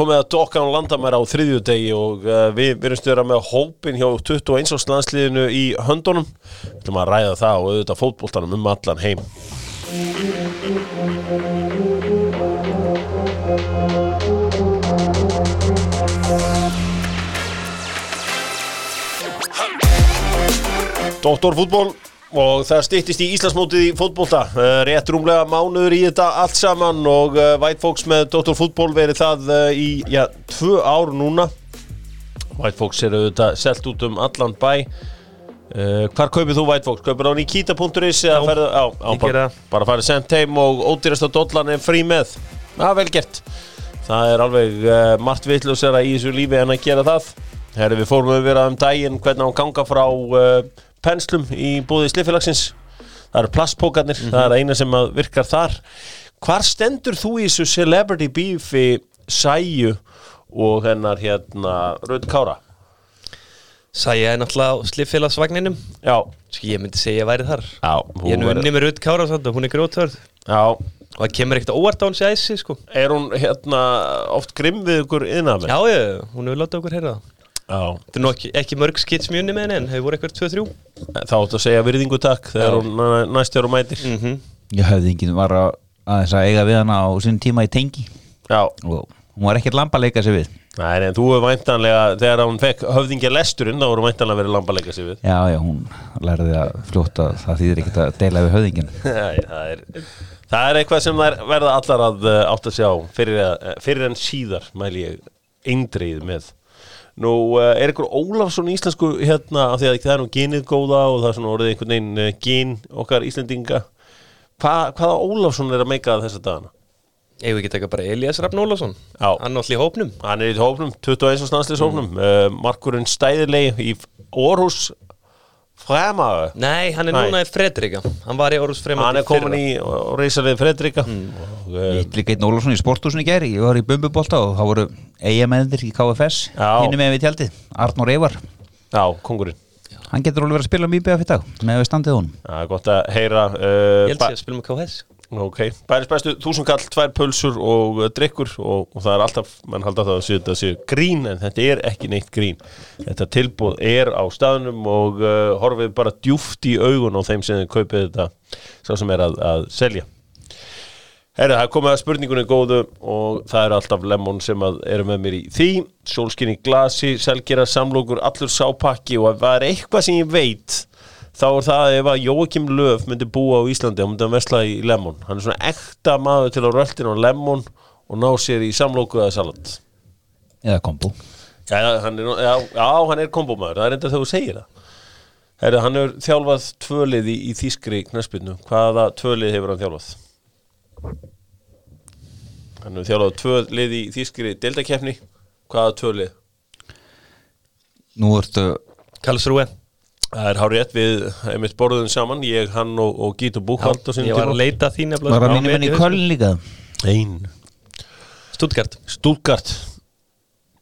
komið að dokka án landamæra á þriðjudegi og uh, við verðumst vera með hópin hjá 21. landsliðinu í höndunum við ætlum að ræða það og auðvitað fótboltanum um allan heim Doktorfútból og það stýttist í Íslandsmótið í fótbolta. Uh, rétt rúmlega mánuður í þetta allt saman og uh, White Fox með Doktorfútból verið það uh, í, já, tvö ár núna. White Fox er auðvitað selt út um allan bæ. Hvar kaupir þú White Fox? Kaupir hann í kita.is eða ferðu, á, á, bara, bara farið sent heim og ódýrasta dollan er frí með. Já, vel gert. Það er alveg margt vitlusera í þessu lífi en að gera það. Herri, við fórum við vera um daginn hvernig hann ganga frá penslum í búði slifélagsins Það eru plastpókarnir, það er eina sem virkar þar. Hvar stendur þú í þessu celebrity beefi Sæju og hennar hérna Rödd Kára? Sæja er náttúrulega á sliffélagsvagninum Já, Svo ég myndi segja að væri þar. Já, Ég er nú unni með Rutt Kára og hún er grótörð já. Og það kemur ekkert óvart á hún sér æsi sko. Er hún hérna oft grimm við ykkur innan? Já, já, hún hefur látið okkur heyra það. Þetta er nú ekki, ekki mörg skits mjög unni með henni en hefur voru eitthvað 2-3 Þá áttu að segja virðingu takk þegar Já. hún næ- næst ára mætir. Mm Ég höfði enginn var að, aðeins að eiga við hana á sín tíma í tengi. Já, og hún var ekkert lampa að leika sig við. Nei, en þú hefur væntanlega, þegar hún fekk höfðingja lesturinn, þá voru væntanlega verið lambalega sig við. Já, já, hún lærði að fljóta það þýðir ekkert að deila við höfðingin Nei, það er, það er eitthvað sem verða allar að uh, átt að sjá fyrir, að, fyrir en síðar, mæli ég eindreið með. Nú, uh, er ykkur Ólafsson íslensku hérna, af því að það er nú genið góða og það er svona orðið einhvern veginn uh, gen okkar Íslendinga. Hva, hvaða Ólafsson er að meika þessa dagana? Eigum við ekki taka bara Elias Rafn Ólafsson. Hann er allir í hópnum Hann er í hófnum, 21. stanslis hófnum, uh, markurinn stæðilegi í Orhus Fremaðu. Nei, hann er Nei. núna í Fredrika. Hann var í Orus Fremad Hann er komin í reysalið Fredrika. Og, uh, Ég líka einn Ólafsson í sporthúsin í gæri Ég var í Bumbubolta og þá voru eigamennir í KFS Já. Hinni með við tjaldið, Arnór Eivar Já, kongurinn Hann getur alveg verið að spila mjög BF í dag með við standið Það er gott að heyra uh, Ég held bæ- sér að spila með KHS Ok, bæris bestu, þúsund kall, tvær pulsur og uh, drikkur og, og það er alltaf, mann halda það að þetta sé grín en þetta er ekki neitt grín. Þetta tilbúð er á staðnum og uh, horfið bara djúft í augun á þeim sem kaupið þetta sá sem er að, að selja. Herra, það er komið að spurningunni góðu og það er alltaf lemon sem að eru með mér í því. Sólskin í glasi, selgera samlokur, allur sápakki og ef það er eitthvað sem ég veit þá er það ef að Jóakim Löf myndi búa á Íslandi, hann myndi að vesla í lemon. Hann er svona ekta maður til að röltin á lemon og ná sér í samloku eða salat. Eða kombo Já, hann er, já, já, hann er kombómaður, það er enda þegar þú segir það. Herra, hann hefur þjálfað tvölið í, í þýskri knaspinu hvaða tvölið hefur hann þjálfað? Hann hefur þjálfað tvölið í þýskri deildakefni hvaða tvölið? Nú ertu Karlsruhe Það er hár rétt við einmitt borðum saman, ég, hann og, og Gítur Búkvald á sinni Ég var tíma. að leita þín Var að mínum enn í Köln líka? Ein. Stuttgart. Stúlgart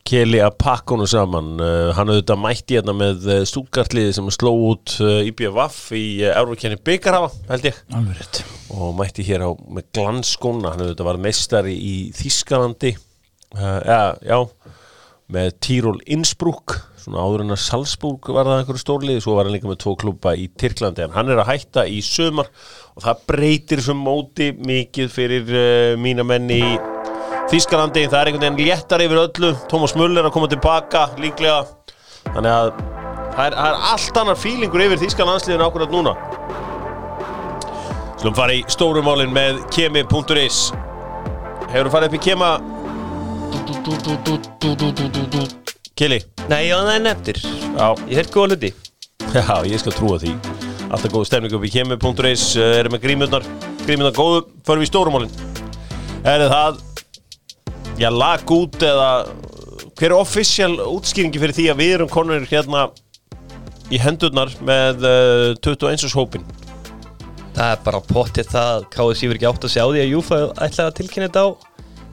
Keli að pakkonu saman. Uh, hann auðvitað mætti hérna með uh, Stúlgartliði sem sló út uh, IBVF í uh, Eurókenni byggarhafa held ég. Alveg rétt. Og mætti hér á með glanskóna hann auðvitað var meistari í Þískalandi uh, ja, já með Tyrol Innsbruck svona áður en að Salzburg var það einhverju stórliði svo var hann líka með tvo klúpa í Tyrklandi en hann er að hætta í sömar og það breytir sem móti mikið fyrir uh, mína menn í Þískalandi, það er einhvern veginn léttar yfir öllu. Tómas Mull er að koma tilbaka líklega. Þannig að það er, það er allt annar fílingur yfir Þískalandsliðin akkurat núna. Slum fara í stórumálin með kemi.is Hefur þú farið upp í kema Kili Nei, já, það er nefndir. Já, Ég hef góða hluti. Já, ég skal trúa því. Alltaf góð stemning upp í kemi.is Erum með grímurnar. Grímurnar góðu, förum við í stórumálin. Er það Já, lag út eða Hver er offisjál útskýringi fyrir því að við erum konur hérna í hendurnar með uh, 21. hópin Það er bara pottið það að KSI verið ekki átt að sjá því að Júfa ætlaði að tilkynna þetta á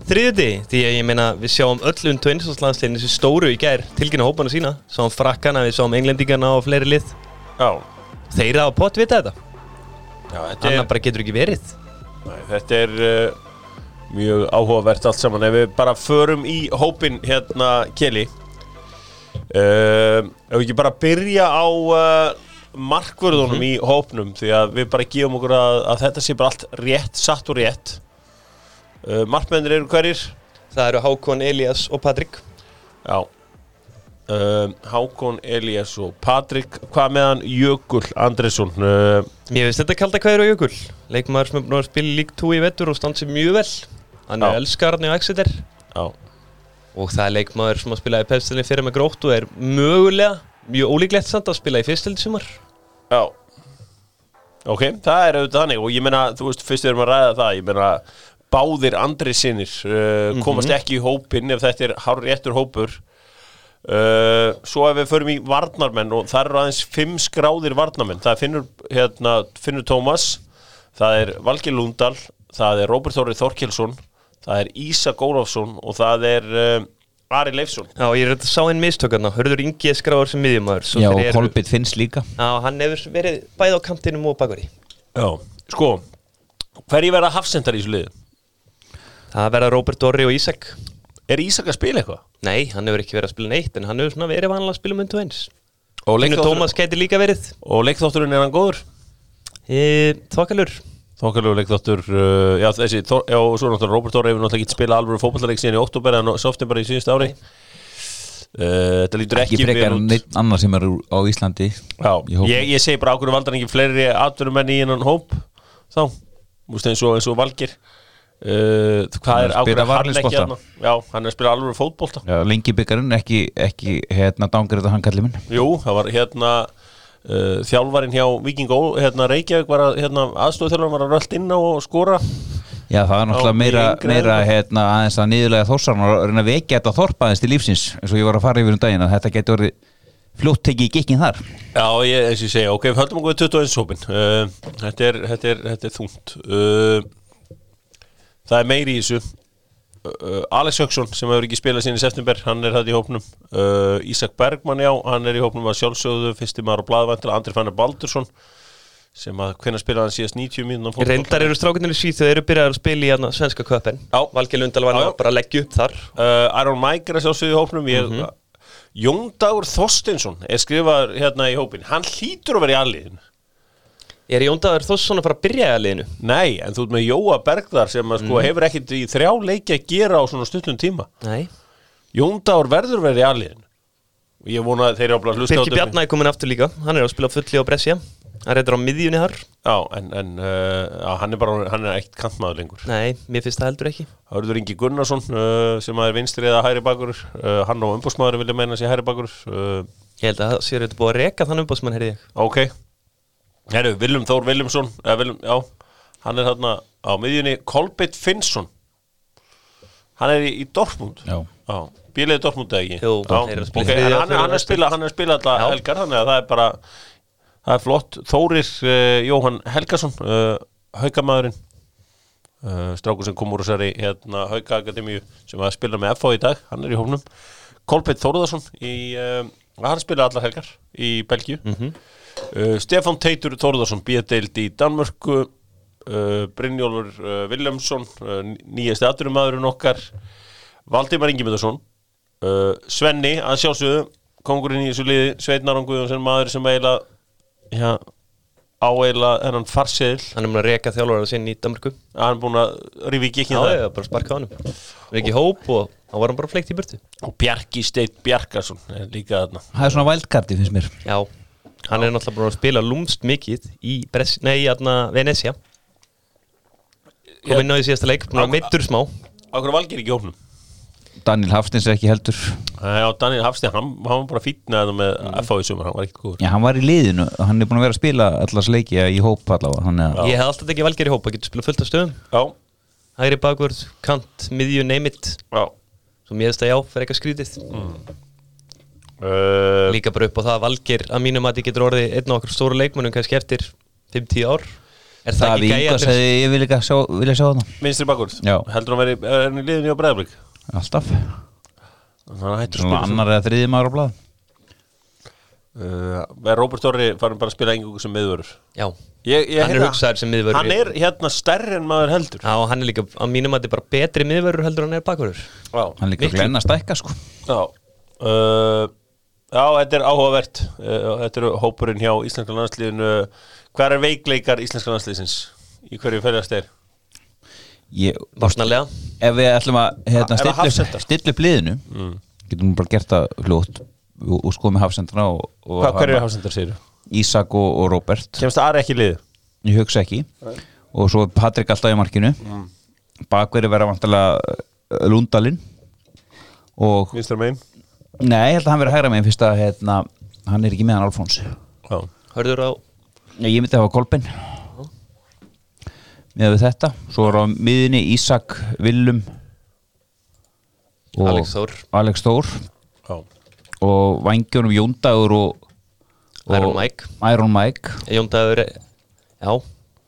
þriðuti því að ég meina við sjáum öllum tveininslandsliðin þessi stóru í gær tilkynna hópana sína sáum frakkana, við sáum englendingarna og fleiri lið. Já, þeir hafa pott vita þetta. Já þetta annar bara getur ekki verið. Nei, þetta er uh, mjög áhugavert allt saman. Ef við bara förum í hópin hérna Keli uh, ef við ekki bara byrja á uh, markvörðunum í hópnum því að við bara gefum okkur að, að þetta sé bara allt rétt, satt og rétt uh, markmennir eru hverjir? Það eru Hákon, Elias og Patrik. Já. Um, Hákon, Elias og Patrik. Hvað meðan Jökull Andresson uh, Mér finnst þetta kalda kvæður á Jökul Leikmaður sem er búin að spila lík 2 í vettur og standi sig mjög vel. Hann er elskarni og Exeter Já. Og það er leikmaður sem að spila í pefstilin fyrir með grótt og er mögulega mjög ólíklegt samt að spila í fyrstildi sumar. Já. Ok, það er auðvitað þannig. Og ég meina, þú veist, fyrst við erum að ræða það ég meina, báðir andri sinnir uh, komast ekki í hópin ef þetta er hár réttur hópur. Uh, svo ef við förum í varnarmenn og það eru aðeins fimm skráðir varnarmenn, það Finnur, hérna, Finnur Tómas það er Valgeir Lúndal það er Róbert Þórið Þorkelsson það er Ísak Ólafsson og það er uh, Ari Leifsson. Já, ég er að sá einn mistökarna Hörður Ingi skráður sem miðjumæður Já, og Kolbit finnst líka. Já, hann hefur verið bæði á kantinum og bakveri Já, sko hverji verða hafsendar í þessu liði? Það verða Róbert Dorri og Ísak. Er Ísak að spila eitthvað? Nei, hann hefur ekki verið að spila neitt En hann hefur svona verið vanlega að spila myndu eins. Og leikþátturinn er hann góður? e, Þokkalur. Þokkalegu leikþáttur, uh, já þessi, Þór, já og svo náttúrulega Róbert Þór hefur náttúrulega ekki spilað alveg fótballaleik síðan í oktober en september í síðust ári. Uh, þetta lítur Ekki ekki, frekar neitt annar sem er úr- á Íslandi. Já, ég, ég segi bara ákveður valdar ekki fleiri atvinnumenn í innan hóp þá, eins og, eins og Valgir. Uh, hvað er ákveður varaliðsbolta. hérna? Já, hann er að spila alveg fótbolta. Já, lengi byggarinn, ekki, ekki hérna dangrið hann kallir minn Jú, það var hérna uh, þjálfarinn hjá Viking Ó, hérna Reykjavík var að, hérna aðstofþjálfarinn var að rölt inn og skora. Já, það er náttúrulega meira, meira hérna, aðeins að niðurlega þórsarn og reyna að vekja þetta þorpa aðeins til lífsins eins og ég var að fara yfir um daginn að þetta getur orðið fljótt tekið í gikkin þar Já, ég, eins og ég segja, ok, höldum okkur við 21 hópin uh, þetta, þetta, þetta er þungt uh, Það er meiri í þessu. Uh, Alex Högson sem hefur ekki spilað sín í september, hann er þetta í hópnum. Uh, Ísak Bergmann, já, hann er í hópnum að sjálfsögðu, fyrsti maður á blaðvæntil Andri Fannar Baldursson sem að hvenær spilaði hann síðast 90 mínútur Reyndar eru strákunir í Svíþjóð Þeir eru byrjað að spila í hérna, svenska köpen. Valgeir Lundal var bara að leggja upp þar. Uh, Iron Mike er að sjálfsögðu í hópnum. Ég, Mhm. Jón Dagur Þorstinsson er skrifaður hérna í hópin hann hlýtur að vera í alliðin Er Jóndaður Þórsson að fara að byrja í aðliðinu? Nei, en þú ert með Jóa Bergðar sem að sko hefur ekkit í þrjá leiki að gera á svona stuttum tíma. Nei. Jóndagur verður verið í alliðin og ég vona að þeir eru að bara að hlusta á Birki þetta. Bjarnæði komin aftur líka. Hann er að spila fulli á Brescia. Hann reyður á miðjunni þar. Já, en, en uh, hann er bara hann er ekkit kantmaður lengur. Nei, mér finnst það heldur ekki. Það verður Ingi Gunnarsson uh, sem að er vinstri eða hæri bakur uh, hann og umbúsmaður vilja meina sér hæri bakur uh, Ég held að það séu þetta búið að reka þann umbásmann, heyrði ég. Ok Herru, Viljum Þór Viljumsson eða Viljum, já, hann er þarna á miðjunni. Kolbeitt Finnsson. Hann er í, í Dortmund. Já. Já, bíliði Dortmund eða ekki? Jú, Já, þeir eru að spila. Ok, en hann, fjórða hann er að spila hann er að spila alla Já. helgar þannig að það er bara það er flott, Þórir uh, Jóhann Helgason uh, haukamæðurinn uh, strákur sem kom úr þessari hérna, haukaakademíu sem var að spila með FH í dag, hann er í hófnum Kolbeitt Þóruðarsson í, uh, hann spila allar helgar í Belgíu. Mhm. Uh, Stefán Teitur Þóruðarsson bíðdeild í Danmörku. Uh, Brynjólfur uh, Viljámsson uh, nýjasti aðurumæðurinn okkar. Valdimar Ingimundarsson uh, Svenni að sjálfsögðu kongurinn í þessu liði Sveitn Aron Guðjónsson maður sem eiginlega já, á eiginlega þennan farseðil. Hann er múin að reka þjálfara sinn í Danmarku hann er búin að rífi ekki ekki Já, það var bara sparka hann ekki hóp og þá var hann bara fleikt í burtu. Og Bjarki Steit Bjarkarsson er líka þarna. Það er svona vældkarti finnst mér. Já, hann er náttúrulega búin að spila lúmst mikið í Bres Nei, hérna, Venecia Kom inn á því síðasta leik, búin að meittur smá. Akkur valgir ekki hófnum Daniel Hafstins er ekki heldur. Já, Daniel Hafstein, hann, hann var bara fítna með Mm. FH í sumar, hann var ekki góður. Já, hann var í liðinu hann er búin að vera að spila allars leiki í hóp allavega Ég hef alltaf ekki valgeri hóp, að geta spila fullt af stöðum. Já, Hægri bakvörð, kant, miðju, neymit. Já. Svo mér veist að já, fyrir eitthvað skrítið uh, Líka bara upp á það að valgir að mínum að þið getur orðið einn af okkur stóru leikmönnum kannski eftir 5-10 ár. Er það ekki gæja segði ég vil ekki sjá, vilja sjá það Vinstri bakvörð. Já. Heldur hann veri, er hann í liðinu á Breiðablík Alltaf. Að að Svona annar eða þriði maður á blað. Uh, er Róbert Orri farin bara að spila engungu sem miðvörur Já, ég, ég, hann er hérna- hugsaður sem miðvörður hann er hérna stærri en maður heldur. Já, hann er líka á mínum að þetta er bara betri miðvörður heldur hann er bakvörður. Já, Hann líka Miklu. glenna stækka sko. Já. Já þetta er áhugavert. Uh, þetta er hópurinn hjá Íslenska landsliðinu. Hver er veikleikar Íslenska landsliðsins? Í hverju ferðast þeir? Ég, Varsnalega ef við ætlum að hérna, að stilla, stilla upp liðinu getum við bara gert það fljótt og, og skoðum og hvað hverju er hafsendar segir Ísak og, og Robert kemst Ari ekki í lið? Ég hugsa ekki. Og svo er Patrik alltaf í markinu. Mm. bakveri vera vantilega Lundalinn. Vinstra megin nei, ég held að hann verið hægra megin fyrst að hérna, hann er ekki meðan Alfons. Hörður á ég myndi hafa Kolbein. Með þetta svo er á miðinni Ísak Willum og Alex Þór. Alex Þór. Já. Og vangjónum Jóndagur og, og Iron Mike. Iron Mike. Jón Dagur Já,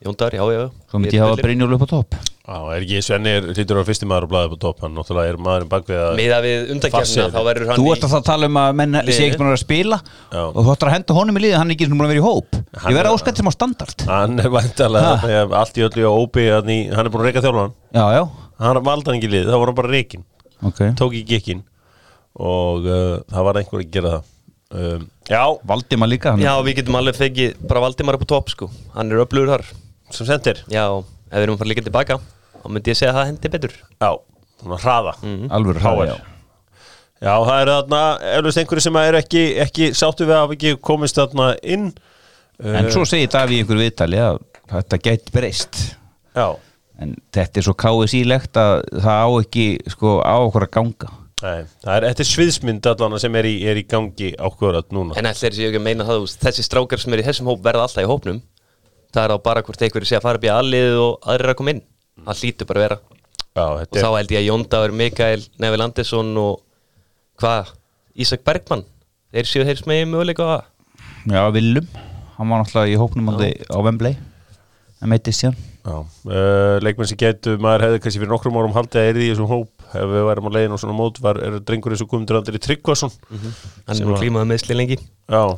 Jón Dagur, já, já. Svo myndi ég hafa Brynjólu upp á topp Já, er ekki Svenni hlýtur á fyrsti maður og blæði upp á topp hann náttúrulega er maðurinn bak við að Miða við Farsíðu. þá verður hann Þú ert að það tala um að menn sé ekki búin að spila Já. og þú ættir að henda honum í liði, hann er ekki búin að vera í hóp. Ég verði er- áskætt sem á standard. Hann er að allt í öllu á óbi hann, er búin að reyka þjálfan Já, já, hann valdi hann ekki í lið, þá var hann bara reikin ok. Tók í gikkin og uh, það var einhver að gera það. Um, Já, Valdimar líka hann Já, við getum alveg fengið bara Valdimar upp á topp sko. Hann er öflugur þar. Sem sendir. Já, ef við erum að fara líka tilbaka þá myndi ég segja að það hendi betur. Já, svona hraða. Alveg HR. hraði, já. Já, það eru þarna eflust einhverju sem eru ekki, ekki sáttu við að ekki komist þarna inn. En svo segir Daví ykkur viðtali að þetta gæti breyst. Já, En þetta er svo KSI-legt að það á ekki sko á okkur að ganga. Nei, það er, þetta er sviðsmynd allan sem er í, er í gangi ákvörðat núna. En ætli er sér ekki að meina það Þessi strákar sem er í þessum hóp verða alltaf í hópnum. Það er á bara hvort einhverju sé að fara upp í allið og aðrir að koma inn Það hlýtur bara að vera. Já, Og þá held ég að Jóndagur, Mikael, Neville Andersson og hvað, Ísak Bergmann. Þeir séu þeir smegið möguleika á það Já, Willum, hann var náttúrulega í hópnum á, á Wembley. Það meittist síðan. Uh, leikmenn sem getu, maður hefði kannski fyrir nokkrum árum haldið að er í þessum hóp. Ef við værum á leiðin og svona mót var, er drengur eins og Guðmundur Andri Tryggvason. Hann Sem er nú að- klímaði meðsli lengi. Uh,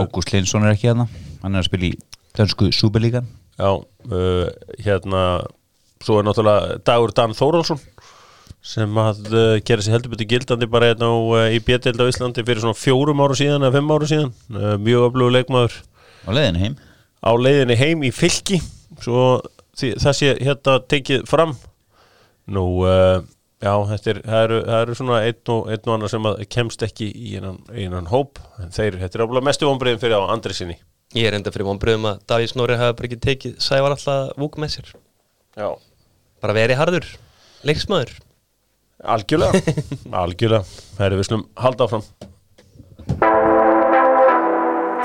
Ágúst Linsson er ekki hérna. Hann er að spila í dönsku Superlíkan Já, uh, hérna svo er náttúrulega Dagur Dan Þórálsson sem að uh, gera sér heldur betur gildandi bara hérna á, uh, í bjötild á Íslandi fyrir svona fjórum áru síðan eða fimm áru síðan. Uh, mjög öflugur leikmaður. Á leiðinu heim? Á leiðinni heim í fylki. Svo sé hérna tekið fram. Nú uh, já, þetta er, það eru, það eru svona einn og, einn og annar sem kemst ekki í einan, einan hóp en þeir, þetta er ábúinlega mestu vonbreiðin fyrir á andri sinni Ég er enda fyrir vonbröðum að Davís Snorri hafa bara ekki tekið Sævar alltaf vúk með sér Já, Bara verið harður, leiksmaður Algjörlega, algjörlega. Það er við slum halda áfram.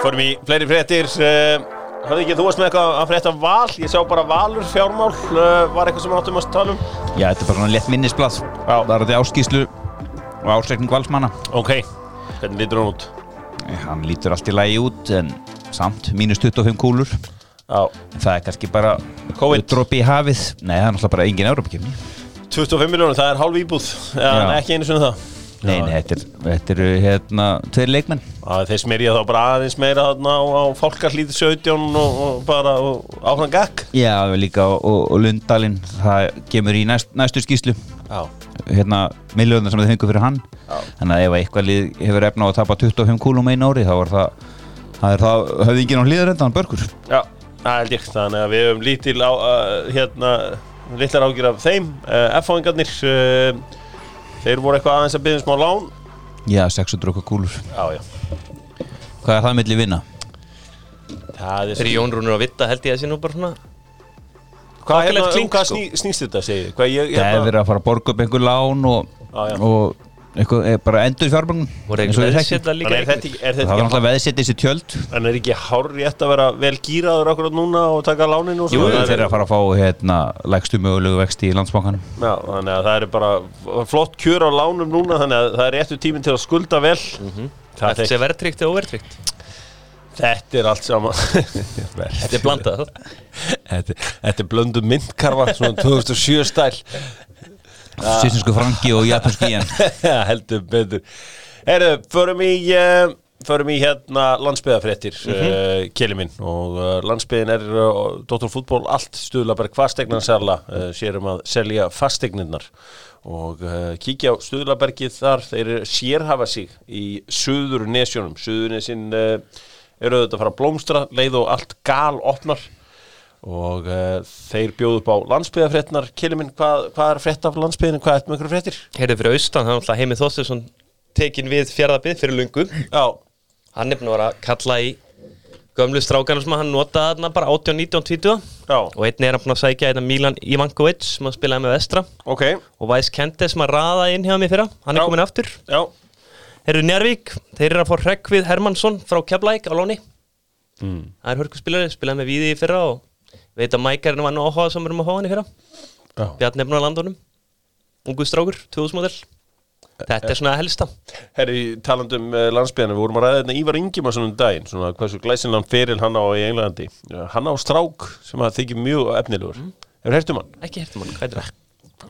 Förum í fleiri fréttir. Uh, Hafði ekki þú varst með eitthvað að frétta val? Ég sá bara valur fjármál. Uh, Var eitthvað sem við áttum að tala um? Já, þetta er bara svona létt minnisblad. Það er þetta áskýslu og ásreikning valsmanna. Ok, hvernig lítur hann út? Eh, Hann lítur allt í lagi út en samt mínus 25 kúlur En Það er kannski bara. Dropi í hafið. Nei, það er náttúrulega bara engin Európa-kefni 25 miljónur, það er hálf íbúð. Já. Ekki einu svona það. Nei, nei, þetta er, eru hérna tveir leikmenn. Já, Þeir smerja þá bara aðeins meira á, á fólkarlítið 17 og, og bara áfram gakk Já, líka og, og Lundalinn Það kemur í næst, næstu skýslu Já, hérna miljóðuna sem þið fengur fyrir hann. Þannig að ef eitthvað lið hefur efna á að tapa 25 kúlum einu ári þá var það það er það höfðingin á hlýðarendan börkur. Já, það held ég þannig að við höfum lítil á, uh, hérna, litlar ágjur af þeim uh, F-fáingarnir uh, þeir voru eitthvað aðeins að byggja um smá lán já, 600 okkar kúlur Já, já hvað er það milli vinna? Það er Fyrir Jón Rúnur að vita held ég að sé nú bara svona Hvað, hérna, um hvað sko. sný, snýst þetta, segir þið? Hvað ég, það er hérna, verið að fara að borga upp einhver lán og, já. og eitthvað, er bara endur fjármögnum er þetta, ekki- er það þetta var ekki, náttúrulega veðsett þessi tjöld. En er ekki hár rétt að vera vel gýraður akkurat núna og taka lánin og Jú, þeir eru að fara að fá hérna lægstu mögulegu vexti í landsbankanum. Já, þannig að það er bara flott kjör á lánum núna þannig að það er réttu tíminn til að skulda vel. Mhm. það Þetta sé verðtrygt eða óverðtrygt Þetta er allt saman Þetta er blandað. Þetta, er blöndu myndkarfa Svona 2007 stæl Sýsinsku frangi og japansku yen Já, heldur betur Herðu, förum í uh, förum í hérna landsbyðafréttir mm. -hmm. keli minn og uh, landsbyðin er uh, Dr. Fútból allt Stuðlaberg fastegnarsala uh, sérum að selja fastegnirnar og uh, kíkja á Stuðlabergið þar þeir sérhafa sig í Suður nesjónum Suðurnesin uh, eru auðvitað að fara að blómstra leið og allt gal opnar og uh, þeir bjóðu upp á landsbyðafréttinar keli minn, hvað, hvað er frétt af landsbyðinu, hvað er með einhverju fréttir? Heyrðu fyrir austan, það er alltaf Heimi Þorstinsson tekin við fjárðabið fyrir lungu Já, Hann er búin að vera að kalla í gömlu strákana sem hann notaði þarna bara 18, 19, 20 já, og einni er hann búin að sækja þetta Milan Ivankovic sem hann spilaði með Vestra. Ok, og Væs Kente sem að raða inn hjá mig fyrra. Hann er Já. komin aftur. Já. Herru Njarvík, þeir eru að fá Hreggvið Hermansson frá Keflæk á Lóni. Mm. Það veit að Mækarinn var nú áhugað sem erum að fá hann í fyrra Já. Bjarni er búin að landa honum Ungu strákur, 2000 model Þetta er svona helsta Herri, talandum uh, landsbyðinu, við vorum að ræða þetta Ívar Ingimarsson um daginn, svona hversu glæsinlan feril hann á í Englandi. Hann á strák sem að þykir mjög efnilegur. Mm. Hefur heyrt um hann? Ekki hértum hann, hvað er það?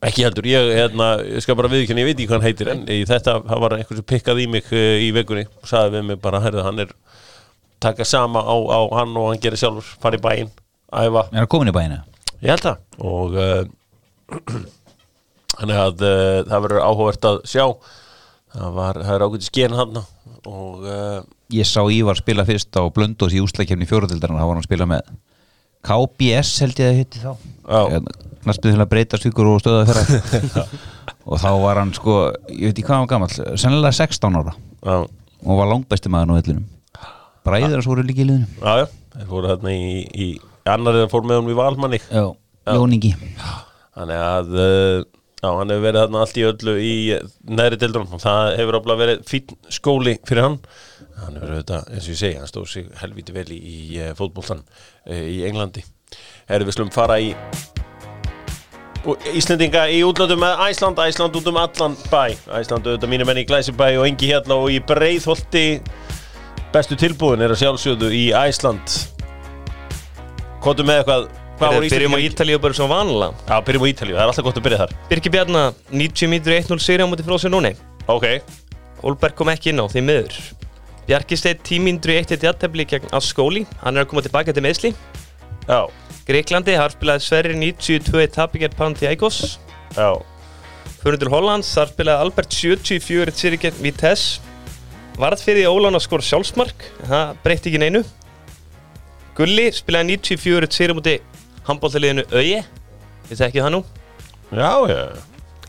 Ekki heldur, ég, hérna, ég skal bara viðkynna, ég veit ekki hvað hann heitir, en í þetta það var einhver sem pikkaði í mig uh, í vikunni og sagði við mig bara, herrið, hann er taka sama á, á hann og hann gerir sjálfur, fara í bæinn, æfa, Er það komin í bæina? Ég held það. Og uh, þannig að uh, það verður áhugavert að sjá. Það, var, það er ágæti sken hann og uh, Ég sá Ívar spila fyrst á Blöndós í úslækjefni fjóraðildarinn þá var hann að spila með KBS held ég að hitti þá. Knaspið til að breyta stvíkur og stöða þeirra. Og þá var hann sko ég veit ekki hvað hann var gamall, sennilega 16 ára. Já, og var langbæsti maður á vellinum. Bræður hans voru líka í liðinu. Já, já, þeir fóru þarna í, í annar fór með hann við Valmanni Jóningi. Þannig að uh, já, hann hefur verið allt í öllu í uh, neðri dildrun það hefur áblað verið fín skóli fyrir hann. Hann hefur auðvitað, eins og ég segi, hann stóð sig helviti vel í, í fótboltan uh, í Englandi. Herri, við slum fara í Íslendinga í útlöndum með Æsland, Æsland út um allan bæ. Æsland auðvitað mínu menn í Glæsibæ og engi hérna og í Breiðholti. Bestu tilbúin er að sjálfsögðu í Æsland Kvotum með eitthvað hvað voru Byrjum á Ítalíu bara svo vanlega Já, byrjum á Ítalíu, það er alltaf gott að byrja þar. Birki Bjarna, 90 mítur 1-0 seri á móti frá sér núni. Ok, Olberg kom ekki inn á því miður. Bjarki Steinn 10 mítur 1-1 jættefli gegn Asskóli Hann er að koma tilbaka til meðsli já, Greiklandi, þar spilaði Sverri 92 tapi gegn Panathinaikos. Já. Fyrir til Hollands, þar spilaði Albert 74 seri gegn Vitesse Varð fyrir því Ólán að skora sjálfsmark Það breytti ekki neinu Gulli spilaði 94 seri múti handbóltaliðinu Öye Við þekkið það nú? Já, já,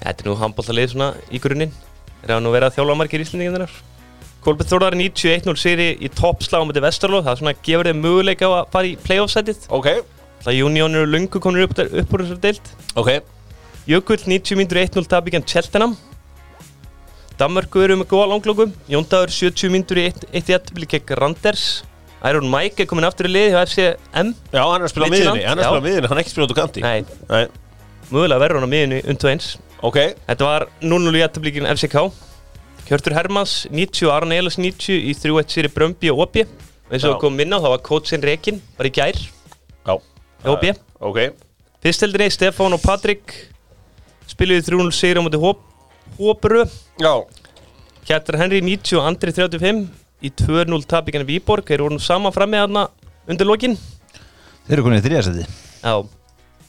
Þetta er nú handbóltalið svona í grunninn. Er það nú verið að þjálfa margir íslendinginnar Kolbjörn Þórdar 91-0 seri í toppslag á múti Vestarlóð Það svona gefur þeim möguleika á að fara í playoff-sætið. Ok, Það Union eru lungu komin upp, úr þessar deild. Ok. Jökull 90 mínútur 1-0 tap í gegn Cheltenham. Danmörku eru með góða langlókum Jóndagur 70 mínútur í 1-1 bli gegn Randers Iron Mike er komin aftur í lið hjá FCM Já, hann er að spila á miðinni, hann er að spila á miðinni, hann er ekki að spila út á kanti. Nei, Nei, mögulega verður hann á miðinu undu eins. Ok, Þetta var 0-0 í jættablíkin FCK Hjörtur Hermans 90 og Arne Elas 90 í 3-1 séri Brömbi og og eins og Já. við komum inn á þá var coachin Rekin bara í gær. Já. OB Ok, Fyrsteldinni Stefán og Patrik spiluði 3-0 sigur á móti Hóbrö já, Kjartar Henry 90 og Andri 35 í 2-0 tapíkana Víborg. Þeir voru nú saman fram með hana undir lokin. Þeir eru konið í þriðasæti Já,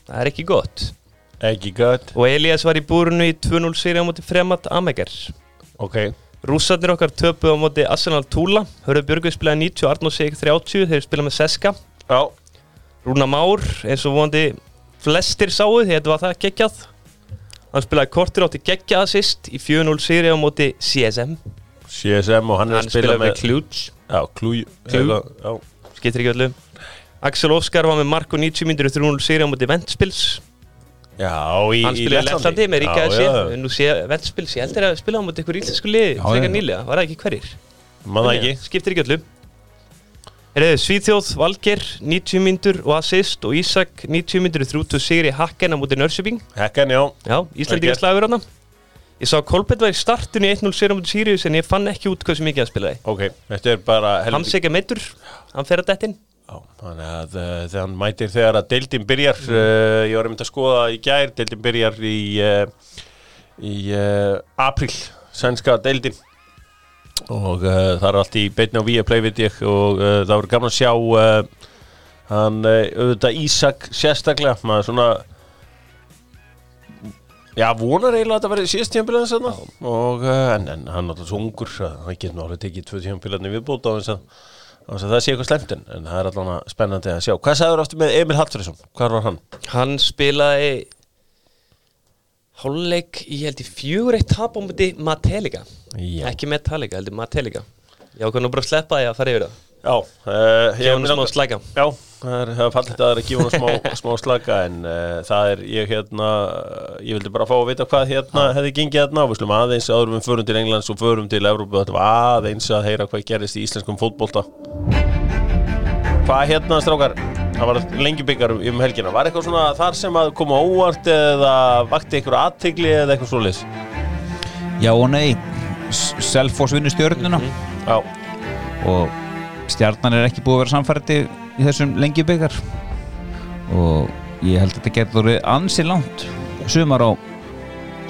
það er ekki gott. Ekki gött og Elias var í búrunu í 2-0 seri á móti Fremat Amegar Ok, Rússarnir okkar töpuð á móti Arsenal Tula. Hörðu Björgvið spilaði 90 og Arnór Sig 30 þeir spilaði með Seska. Já, Rúna Már eins og vonandi flestir sáu því þetta var það geggjað. Hann spilaði kortir átti geggjað assist í 4-0 seri á móti CSM CSM og hann er að spila með Klúts skiptir ekki öllu. Axel Óskar var með Marko 90 myndir í 300 seri á móti Ventspils. Já í, Lettlandi. Með Ríka já, nú sé Ventspils, ég heldur að spila á móti ykkur Já, frekar já. nýlega, var það ekki hverjir? Það ekki. Skiptir ekki öllu. Svíþjóð, Valger 90 myndur og assist og Ísak 90 myndur í 30 sigri Hakken á móti Nörsjöping Hekkan, já, Já, Íslandingar Vel slagur hann Ég sá að Kolbett var í startinu í 1-0 sér á Sirius en ég fann ekki út hversu mikið hann spilaði ok Þetta er bara Hans ekki meittur, hann fer að dettin Já, þannig að uh, þegar hann mætir þegar að deildin byrjar uh, ég var einmitt að skoða í gær deildin byrjar í uh, í april sænska deildin. Og það er allt í beinni á Viaplay veit ég og það voru gaman að sjá hann auðvitað Ísak sérstaklega maður svona já vonar eiginlega að þetta verið síðast tíðanbílaðin sann og uh, en, en hann er alltaf svo ungur hann getur alveg tekið tvö tíðanbílaðin viðbúta að það sé eitthvað slemt en, það er allavega spennandi að sjá. Hvað sagður aftur með Emil Hallfriðsson, hvað var hann? Hann spilaði hálfleik í held í fjögur eitt tap á múti Metallica. Já. Ekki Metallica, heldur Metallica. Já, hvernig bara að sleppa því að fara yfir það. Já, uh, hann slæka Já, það er, fallit að það er að gefa hann smá, smá slaka en uh, það er, ég hérna ég vildi bara fá að vita hvað hérna hefði gengið hérna við slum aðeins áður við förum til Englands og förum til Evrópu. Þetta var aðeins að heyra hvað gerist í íslenskum fótbolta. Hvað hérna strákar? Það var lengi byggar um helgina. Var eitthvað svona þar sem að koma óvart eða vakti eitthvað aðtegli eða eitthvað svoleiðis? Já og nei. S- Selfoss vinnur stjörnuna. Já, og stjarnan er ekki búið að vera samfærdi í þessum lengi byggar og ég held að þetta getur verið ansi langt sumar á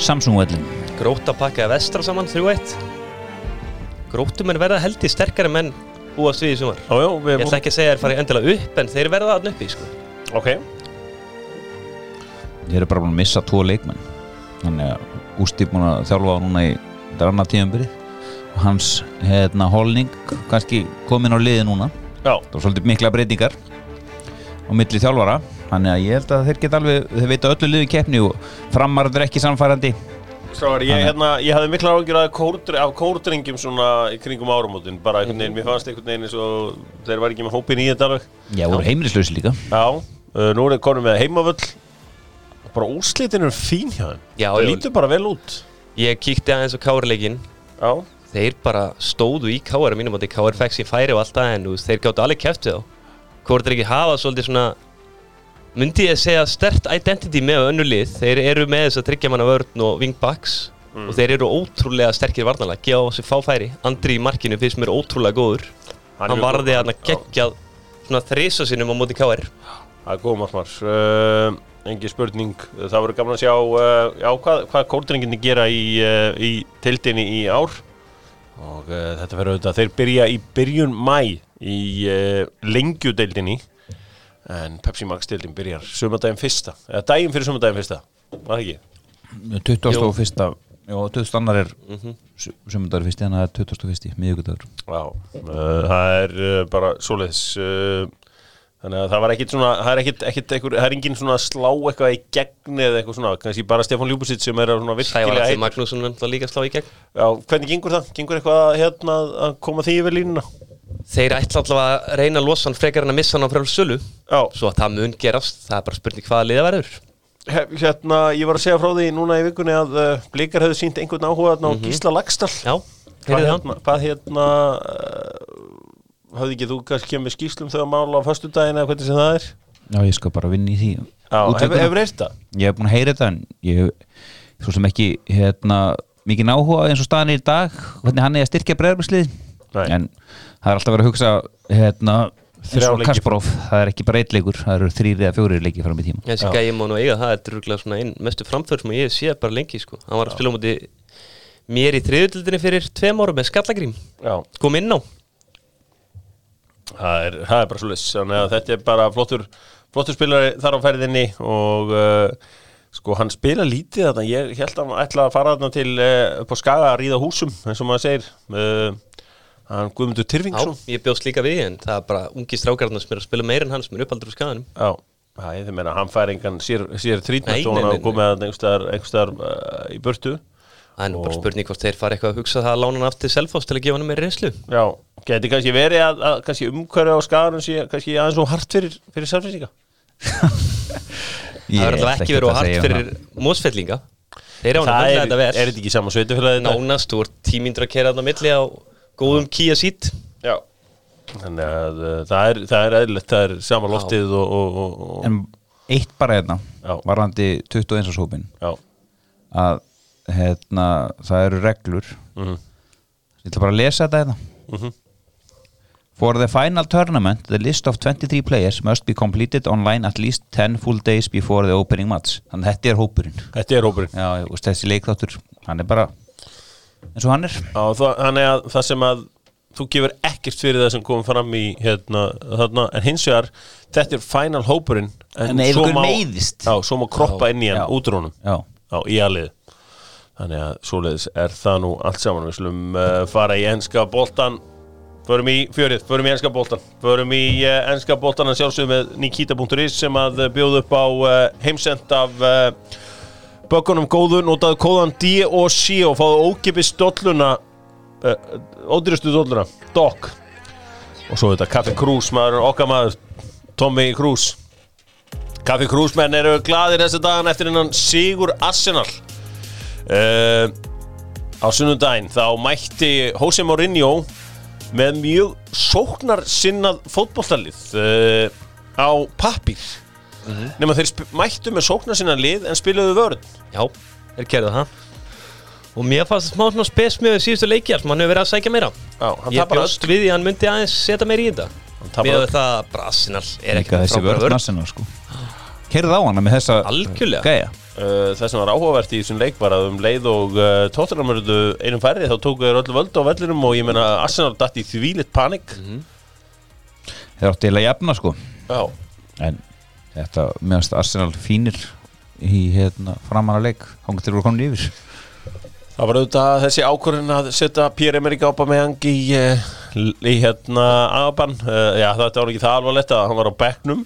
Samsung-vellin Gróta pakkaði vestra saman 3-1 Grótumenn verða held í sterkari menn búast við í sumar. Já, já, við Ég ætla ekki að segja þér farið endilega upp en þeir verða þarna uppi sko. Ok, Þeir eru bara búin að missa tvo leikmenn. Þannig að Gústi búin að þjálfa á núna í þetta er annað tíðanbyrði og hans hérna holning kannski komin á liði núna. Já, það var svolítið mikla breytingar á milli þjálfara þannig að ég held að þeir geta alveg þeir veita öllu liði keppni og framarður ekki samfærandi Strákar, ég, hérna, ég hafði mikla ágjur af, kórdr, af kórdrengjum svona í kringum áramótin bara einhvern veginn, mér fannst einhvern veginn eins og þeir var ekki með hópin í þetta alveg. Já, voru heimilislausi líka. Já, uh, nú er þeir konum með heimavöll. Bara úrslitin er fín hjá þeim. Já, það lítur bara vel út. Ég kíkti aðeins á Káarleikin Já, Þeir bara stóðu í Káar mínum átti Káar fekk sér færi og allt það en þeir gáttu alveg kæft við þá. Hvort er ekki hafa svolítið svona myndi ég segja stert identity með önnu lið. Þeir eru með þess að tryggja manna vörn og wingbacks og þeir eru ótrúlega sterkir varnalega gefa á sig fáfæri Andri í markinu finnst mér ótrúlega góður. Hann hann varði að geggjað svona þrisa sinnum á móti Káar það er góð markmar. Uh, engi spurning, það voru gaman að sjá uh, já, hvað, hvað kórdrenginni gera í, uh, í tildinni í ár og uh, þetta verður auðvitað þeir byrja í byrjun mæ í uh, lengjudeildinni en Pepsi Max deildin byrjar sumardaginn fyrsta, eða daginn fyrir sumardaginn fyrsta var það ekki? 21. Já, 20. annar er sumundagur fyrsti, þannig að það er 21. miðugudagur Já, uh, það er bara svoleiðis þannig að það var ekkit svona það er ekkit, ekkit einhver, það er engin svona slá eitthvað í gegn eða eitthvað svona, kannski bara Stefán Ljúbusitt sem er svona virkilega Alli heit Magnússon er líka að slá í gegn. Já, hvernig gengur það? Gengur eitthvað að, hérna, að koma því yfir línuna? Þeir ætla allavega að reyna að losa hann frekar en að missa hann á frá sölu. Já, svo að það mun gerast, það er bara spurning hvaða liða verður. Hérna, ég var að segja frá því núna í vikunni að uh, Blikar hefðu sínt einhvern áhuga á Gísla Lagstall Já, Hvað það hérna, hvað hérna uh, hafði ekki þú kannski kemur skýslum þegar mála á föstudaginn eða hvernig sem það er? Já, ég skal bara vinna í því Já, hefur hefur reyrt það? Ég hef búin að heyra þetta en ég hef svo sem ekki hérna, mikið áhuga eins og staðan er í dag hvernig hann er að styrkja breyðarblíslið Nei. en það er alltaf verið að hugsa hérna, Þrjá eins og Kasparov það er ekki bara eitt leikur, það eru þrýri eða fjóri leiki fram í tíma Þessi Já. gæði má nú eiga það, þetta er rúglega svona einn mestu framför sem ég sé bara lengi sko. Hann var að spila á móti mér í þriðutildinni fyrir tveim árum með skallagrím Kom inn á það er, það er bara svo þannig að þetta er bara flottur flottur spilari þar á ferðinni og uh, sko hann spila lítið þarna, ég held að hann ætla að fara þarna til uh, á Skaga að ríða húsum eins og maður segir uh, hann Guðmundur Já, Tyrfingsson ég bjóst líka við en það er bara ungi strákarnar sem er að spila meir en hann sem er uppaldur á skaganum. Já, það er það meina, hann fær engan sér, sér trítmætt og hann komið að einhverstaðar, í burtu. Það er nú bara spurning hvort þeir fara eitthvað að hugsa það að lána hann aftur Selfoss til að gefa hann meira reynslu. Já, geti kannski verið að, að kannski umhverju á Skaganum sé kannski aðeins og hart fyrir, fyrir sérfæsíka Það er alltaf ekki verið og hart fyrir mósfellinga Þeir á hann að Það höfla er, þetta þetta ekki sama sveitufélagið þetta? Nánast, þú ert tímíndur að kera þarna milli á góðum Kia Ceed. Já. Þannig að uh, það er, það er eðlilegt, það er sama loftið og, og, og, og en eitt bara hérna Já. varandi 21. hópin Já, að hérna, það eru reglur. Mhm, ég ætla bara að lesa þetta hérna. Mhm For the final tournament, the list of 23 players must be completed online at least 10 full days before the opening match. Þannig að þetta er hópurinn. Þetta er hópurinn. Já, veist, þessi leikþáttur, hann er bara eins og hann er. Já, þannig að það sem að þú gefur ekkert fyrir það sem komum fram í hérna, þarna, en hins vegar þetta er final hópurinn En ef svo má-. Já, svo má kroppa inn í hann Já. út úr honum. Já, Já, í aðlið Þannig að svoleiðis er það nú allt saman. Við slum uh, fara í enska boltan Förum í fjörið, förum í enska boltan Förum í uh, enska boltan að sjálfsögum með Nikita.is sem að uh, bjóða upp á uh, heimsend af bökkunum góðu Notaðu kóðan D.O.C. og fáðu ókipis dolluna Ódýrustu dolluna Doc Og svo þetta Kaffi Krús, maður okkar maður Tommy Krús Kaffi Krúsmenn eru gladir þessi dagan eftir innan Sigur Arsenal. Uh, á sunnudaginn þá mætti Jose Mourinho með mjög sóknar sinnað fótbollalið uh, á pappír. Nema þeir mættu með sóknar sinnað lið en spiluðu vörð. Já, þeir gerðu það. Og mér fannst það smá svona spes með síðustu leikjar sem hann hefur verið að sækja meira. Já, Ég bjóst við því að hann myndi aðeins setja meira í þetta. Mér öll. það bara Arsenal er ekki líka með. Arsenal sko Kerði á hana með þessa Algjörlega. gæja. Það sem var áhugavert í þessum leik var að um leið og uh, Tottenham verðu einum færri þá tóku þeir öllu völdu á vellinum og ég meina Arsenal datt í þvílitt panik. Þeir átti eiginlega jafna sko. Já, En þetta meðanst Arsenal fínir í hérna framan að leik Hanga til að voru komin yfir. Það var auðvitað þessi ákvörðin að setja Pierre-Emerick Aubameyang í, eh, í hérna Aban. Uh, Já, þetta var ekki það alvarlegt að hann var á bekknum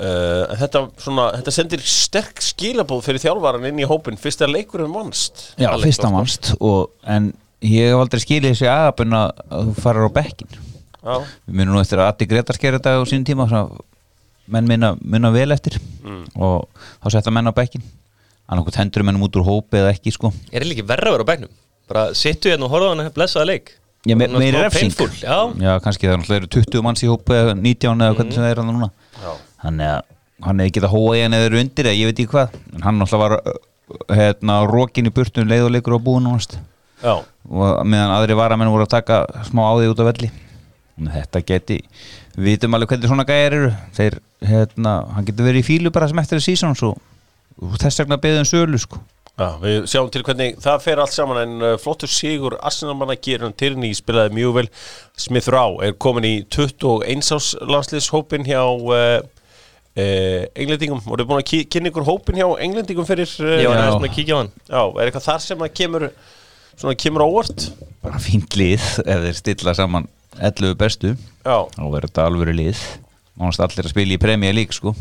uh, þetta, svona, þetta sendir sterk skilabóð fyrir þjálfaran inn í hópin Fyrst að leikurinn vannst Já, Alveg fyrsta mannst En ég hef aldrei skilið þessi agabun að að þú farir á bekkin Já, Við munum nú eftir að Addi Gretar skerði þetta á sínum tíma svona, menn minna, minna vel eftir. Og þá setja menn á bekkin annarkvæmt hendur mennum út úr hópi eða ekki sko. Er það ekki verra að vera á bæknum? Bara sittu hérna og horfa hann blessaða leik. Já, me Svona meiri smá refsing. painful, Já, Já, kannski það er náttúrulega eru 20 manns í hópi eða 19 eða hvernig sem það er núna. Já, Þannig að hann hefði getað hóa í hann eða eru undir eða ég veit ekki hvað. En hann náttúrulega var hérna rókin í burtu um leið og leikur á búinu og meðan aðri varamenn voru að taka smá á því út af velli. Þetta geti við vitum alveg hvernig svona gæjar eru. Þeir, hérna, hann getur verið í fílu bara sem eftir sísón og, og þess vegna beðum sölu sko. Já, við sjáum til hvernig það fer allt saman en flottur sigur Arsenalmanna gerur hann Tierney spilaði mjög vel. Smith Rá er komin í 21 ás landslýshópin hjá uh, uh, englendingum. Voruð búin að kynna ykkur hópin hjá englendingum fyrir uh, ég var Já. aðeins með að kíkja á hann. Já, er eitthvað þar sem að kemur svona kemur á óvart? Bara fínt lið ef þeir stilla saman 11 bestu. Já, þá verður þetta alvöru lið. Mánast allir að spila í premja lík sko.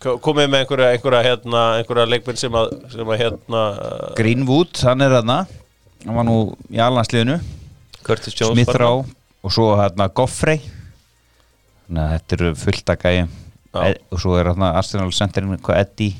Ko- komið með einhverja einhverja, hérna, einhverja leikminn sem að, sem að hérna uh, Greenwood, hann er þarna. Hann var nú í allansliðinu Smith. Rá og svo hérna Goffrey. Þannig að þetta eru fullt að gæja Já. og svo er hérna Arsenal centerinn hvað NKT.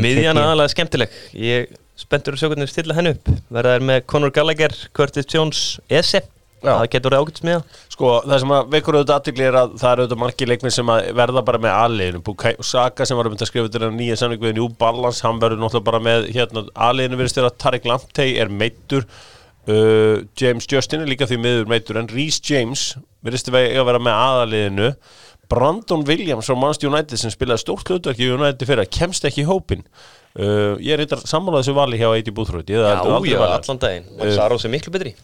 miðjan aðalega skemmtileg. Ég spenntur að sjá hvernig við stilla henni upp. Verða þær með Conor Gallagher, Curtis Jones, Ese Já. Það getur ágætt smiða Sko, það sem að veikur auðvitað aðtikli er að það eru auðvitað margir leikminn sem að verða bara með aðliðinu Bukayo Saka sem var að mynda að skrifa þetta nýja samling við New Balance, hann verður náttúrulega bara með hérna, aðliðinu virðist þér að Tarek Lamptey er meittur uh, James Justin er líka því miður meittur en Reece James virðist þér að vera með aðliðinu Brandon Williams frá Manchester United sem spilaði stórt hlutverk í United fyrir að kemst ekki í hópin uh, Ég er eitthvað sammálaði þessu vali hjá Eiti Búþrótt Já, já, allan daginn. Uh, Max Aros er miklu betri.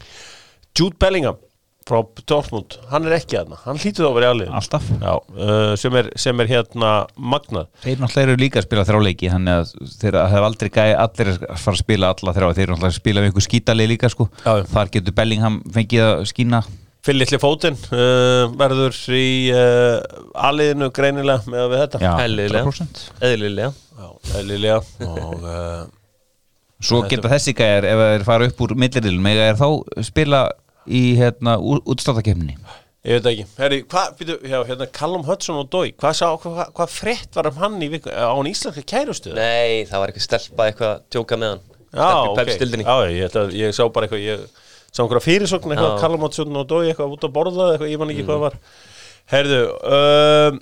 Jude Bellingham frá Dortmund, hann er ekki aðna hann að vera í aðliðinu alltaf. Uh, sem, sem er hérna magnað. Þeir náttúrulega eru líka að spila þrjá leiki þannig að þeir hef aldrei gæði allir að fara að spila alla þrjá. Þeir eru náttúrulega að spila við einhver skítalið líka sko. Þar getur Bellingham fengið að skína Fyllitli fótinn uh, verður í uh, aðliðinu greinilega með við þetta. Já, Eðlilega. 100%. Eðlilega. Já, eðlilega. Og uh, svo geta þessi gæjar ef þeir fara upp úr milliriðlum eða er þá spila í hérna útstáðakefni ég veit ekki. Herri, hvað, býtu, já, hérna Callum Hudson og Dói hvað, sá, hvað, hvað, frétt var um hann í viku á hann íslenska kærustu? Nei, það var eitthvað stelpa eitthvað að tjóka með hann. Já, Stelpa í ok, já, ég, að- ég sá bara eitthvað ég sá einhverja fyrirsögn eitthvað Hudson og Dói eitthvað út að borða eitthvað, ég man ekki hvað það var. Herðu, um,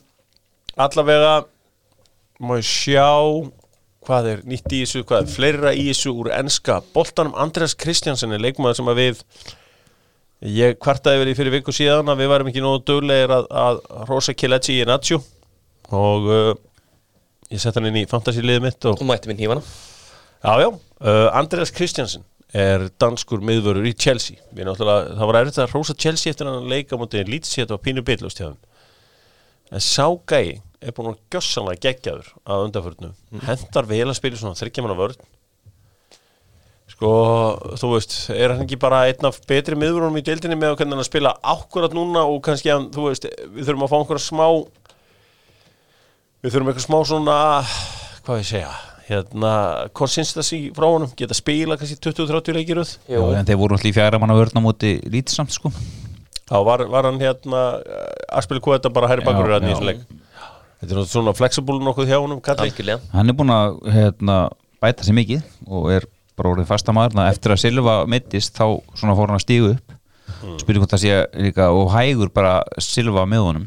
allavega má ég sjá hvað er nýtt í þessu, hvað er fleira í þessu úr enska boltanum? Andreas Kristjansen er leikmaður sem að við ég kvartaði verið fyrir viku síðan að við varum ekki nógu duglegir að, að Rosa Kilechi í Nacho og uh, ég sett hann inn í fantasy liðið mitt og Og mætti minn hífana. Já, já, uh, Andreas Kristjansen er danskur miðvörur í Chelsea. Það var erfitt að rósa Chelsea eftir hann leika á móti Leeds þetta var pínu þeim. En sá gæi er búin að gjössanlega geggjaður að undanförnu. Hendar vel að spila svona þryggjaman vörn. Sko, þú veist er hann ekki bara einn af betri miðvörunum í deildinni með að hann að spila ákvörðat núna og kannski hann, þú veist, við þurfum að fá einhverja smá við þurfum eitthvað smá svona hvað ég segja hérna, consistency frá honum? Geta spila kannski 20-30 leikiröð Já, en þeir voru alltaf í fjara manna vörna múti lítsamt sko. Þá var, var hann hérna að spila hvað þetta bara hæri bakur Já, í já. þessum leik. Þetta er náttúrulega svona flexible nokkuð hjá honum Hann er búin að hérna, bæta sér mikið og er bara orðið fasta maður. Eftir að Silva mittist þá svona fór hann að stígu upp. Mm. spyrir hvort það sé líka og hægur bara Silva með honum.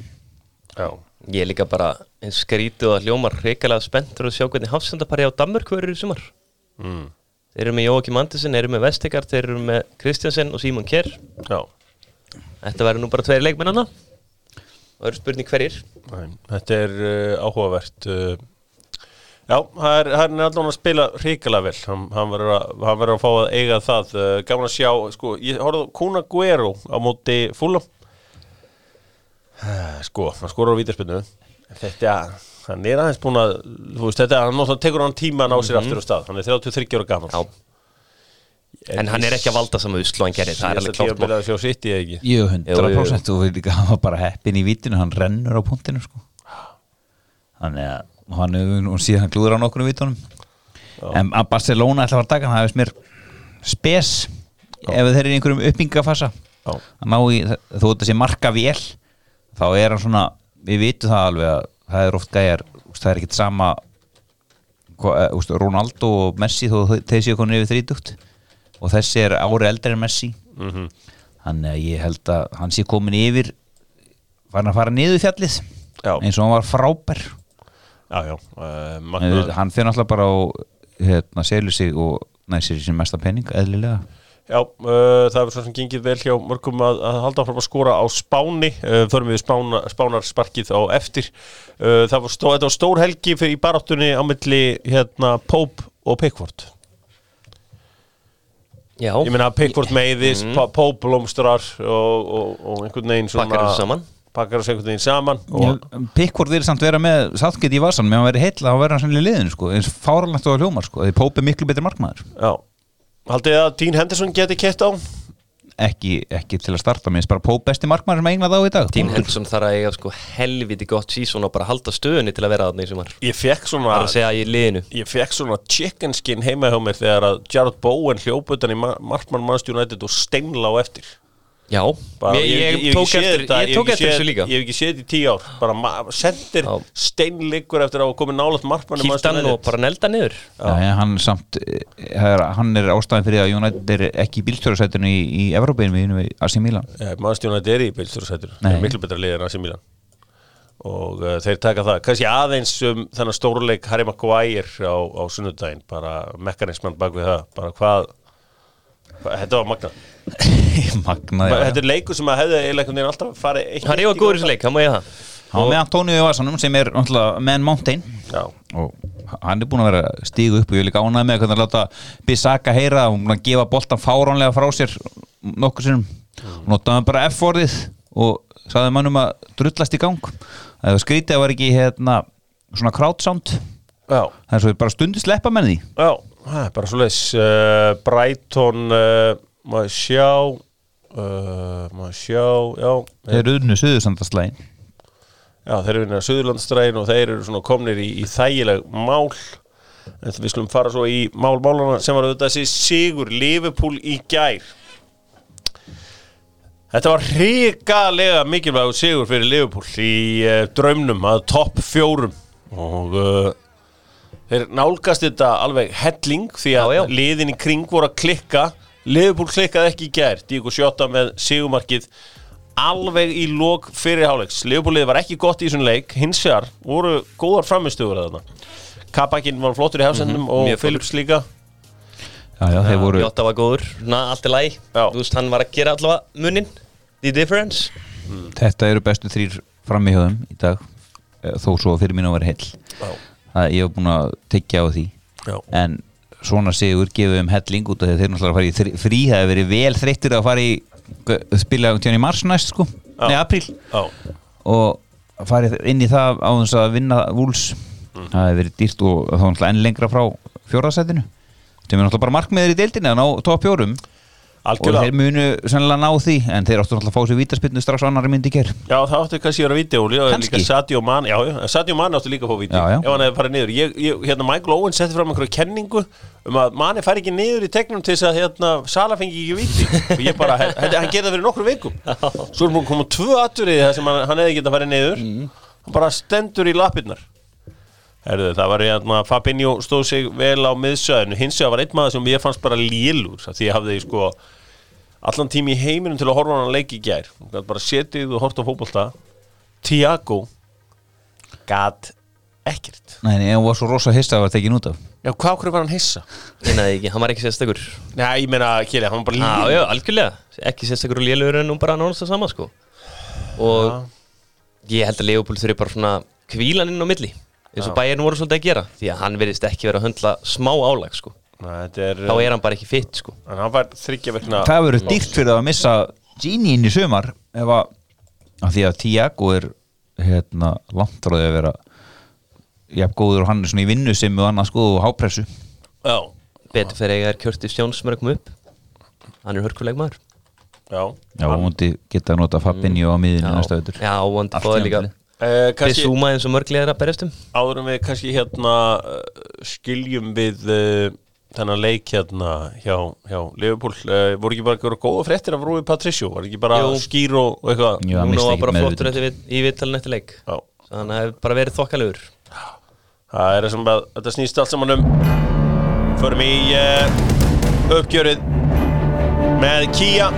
Já, Ég er líka bara eins skrítið að hljómar reikalega spenntur að sjá hvernig hafsendapari á Danmörk verður í sumar. Mm, Þeir eru með Jóakim Andersen, þeir eru með Vestegard, þeir eru með Kristjansen og Símon Kerr já. Þetta verður nú bara tveir leikmennana og eru spurning hverjir? Þetta er uh, áhugavert uh, Já, það er, er allan að spila hrikalega vel. Hann, hann, verður að, fá að eiga það uh, gaman að sjá, sko, ég horfði á Kuna Guero á móti Fulham sko, hann skorur á vítarspinnu þetta, hann er aðeins búin að þú veist, þetta, hann náttúrulega tekur hann tíma að ná sér aftur á stað, hann er 33 ára gaman Já. En hann er ekki að valda saman uslu hann gerir, það er alveg klátt mál. að sjá sitt í ekki? Jú, Jú, jú, 100% og hann var bara heppin í vítinu hann rennur á punktinu sko. Þannig að og hann nú síðan glúður á nokkru vítunum. En að Barcelona ætla að fara að taka hann hefist mér spes ef þeir eru í einhverjum uppbyggingafasa. Já. í, þó þetta sé marka vel þá er hann svona við vitum það alveg að það er oft gæjar það er ekkit sama eh, úst, Ronaldo og Messi þó þeir séu konur yfir þrítugt og þessi er ári eldri en Messi Mhm. þannig að ég held að hann sé komin yfir farin að fara niður fjallið Já. eins og hann var frábær Já, já, uh, en magnað. hann fyrir alltaf bara á hérna, selur sig og næsir sem mesta penning eðlilega Já, uh, það er svo sem gengið vel hjá mörgum að, að halda áfram að skora á Spáni. Uh, förum við spána, spánarsparkið á eftir. Uh, það var, stó, var stór helgi í baráttunni á milli hérna, Pope og Pickford. Já, ég meina Pickford meiðis, mm. Pope blómstrar og, og, og einhvern veginn svona pakkar þessu saman. Pakkar þessu einhvern veginn saman og, Pickford vil samt vera með sáttgett í vasan meðan hann verið heitla þá verður hann sannlega í liðinu sko, eins fáralegt og hljómar sko, því Póp er miklu betri markmaður. Já Haldið að Dean Henderson geti kett á? ekki, ekki til að starta með bara Póp besti markmaður sem England á í dag. Dean Henderson þarf að eiga sko helviti gott sísón og bara halda stöðunni til að vera þarna í sumar. Ég fekk svona Það er að segja í liðinu. Ég fekk svona chicken skin heima hjá mér þegar að Jared Bowen hljóp utan í ma- markmann United og steinla á eftir Já, Bara, ég, ég, ég hef tók eftir þessu líka. Ég hef ekki séð þetta í tíu ár. Bara sendir Já. steinliggur eftir að nálaðt markmann Kýft hann og bara nelda niður. Já, já, hann, samt, eh, er, hann er ástæðan fyrir að United er ekki í bílstjórasætinu í, í Evrópinu við, við AC Milan. United er í beilstjórasætur Það er miklu betra lið en AC Milan. Og uh, þeir taka það. Kannski aðeins um þennan stórleik Harry Maguire á, á sunnudaginn. Bara mekanismann bak við það. Bara hvað þetta var magna Magna, já, þetta er leikur sem að hefði eiginlega einhvern veginn alltaf farið eitt Hann er í góður í þessu leik, hann má ég það. Hann með Antonio í vasanum sem er Man Mountain. Já, og hann er búin að vera stígu upp og ég er líka ánægð með hvernig að láta Bissaka heyra. Og búin að gefa boltan fáránlega frá sér nokkur sinnum. Og notaði hann bara F-orðið og sagði mannum að drullast í gang. Það var skrítið að var ekki hérna svona crowdsound. Já, það er svo bara stundi sleppa með því. Já er bara svo leis uh, Brighton uh, maður sjá uh, maður sjá já, þeir eru unnu suðusandaslægin já, þeir eru vinna Suðurlandstræðin og þeir eru svona komnir í, í þægileg mál. En við skulum fara svo í mál málana sem var auðvitað þessi Sigur Liverpool í gær. Þetta var hrikalega mikilvægur sigur fyrir Liverpool í draumnum að topp fjórum. Og þeir nálgast þetta alveg helling því að Já, já. liðin í kring voru að klikka. Liverpool klikkaði ekki í gær Díko Sjóta með sigumarkið alveg í lók fyrir háleiks Liverpool liðið var ekki gott í þessum leik. Hins vegar voru góðar framistugur þarna. Kabakinn var flottur í hafsendum Mhm, og mjög flottur. Phillips líka. Þeir voru Jóta var góður, na, allt er læg. Þú veist, hann var að gera allavega munnin The difference. Þetta eru bestu þrýr frammi hjá þeim í dag eh, þó svo fyrir mín að vera heill. Já. Það ég hef búin að tekja á því. Já. en svona sigur gefið um helling út af því að þeir náttúrulega að fara í þri- frí það hefur verið vel þreyttur að fara í spila um í mars næst sko. Já. nei, apríl. Já, og farið inn í það á þess að vinna vúls Mm. það hefur verið dýrt og þá náttúrulega enn lengra frá fjórðasætinu sem er náttúrulega bara markmiður í deildinni að ná topp fjórum og þeir algjörlega munu sennilega ná því en þeir áttu náttúrulega að fá sér vítaspinnu strax annari myndi ger Já, það áttu kannski að vera vídeo og líka, Kannski. líka Sadio Man Já, já, Sadio Man áttu líka að fá vídeo Já, já. Ef hann hefði farið niður. Ég, ég, Hérna, Michael Owen setti fram einhverju kenningu um að Mani fari ekki niður í tegnum til þess að hérna, Sala fengi ekki víti. Og ég bara, he- he- hann gerði það fyrir nokkru vikum. Svo er múin komið tvö aturiði þar sem hann, hann hefði getað farið niður. Hann bara stendur í lappirnar Herðu, það var hérna, Fabinho stóð sig vel á miðsöðinu, hins vegar var einn maður sem ég fannst bara lélur, því ég hafði sko allan tími í heiminum til að horfa hann leik í gær, Hún bara setið og horta á fótbolta. Tiago gat ekkert. Nei, nei, hún var svo rosa hissa að það var tekin út af. Já, hvað okkur var hann hissa? Ég neði ekki, hann var ekki sérstakur. Nei, ég meina, Kili, hann var bara Já, lélur já, algjörlega. Ekki sérstakur og lélugur en nú bara nánast það sama sko. Og ég held að Leopold þurfi bara svona kvílan inn á milli eins og bæjarn voru svolítið að gera því að hann verðist ekki vera að höndla smá álag sko. Nei, er, þá er hann bara ekki fitt sko. en hann var þryggja vekna Það verður dýrt fyrir að missa Gini inn í sumar að, að því að Tiago er hérna því að vera jafn góður og hann er svona í vinnu sem og annað sko og hápressu. Já, betur fyrir eiga er Curtis Jones mörgum upp. Hann er hörkuleg maður. Já, Já, og múndi geta að nota Fabinho á miðinu næsta öður já, vondi Allt fóði líka Uh, kannski Bissúma eins og mörglega er að berjast um. Áður en við kannski hérna uh, skiljum við uh, þennan leik hérna hjá, hjá Liverpool, uh, voru ekki bara eitthvað góða fréttir af Rúi Patricio, var ekki bara Jú. skýr og, og eitthvað? Já, hann Núna var ekkert bara flottur meðvitund. eftir við, í vittalinn eftir leik. Já. þannig að það hefur bara verið þokkalegur. Það er sem að þetta snýst allt saman um. Förum í uh, uppgjörið með Kia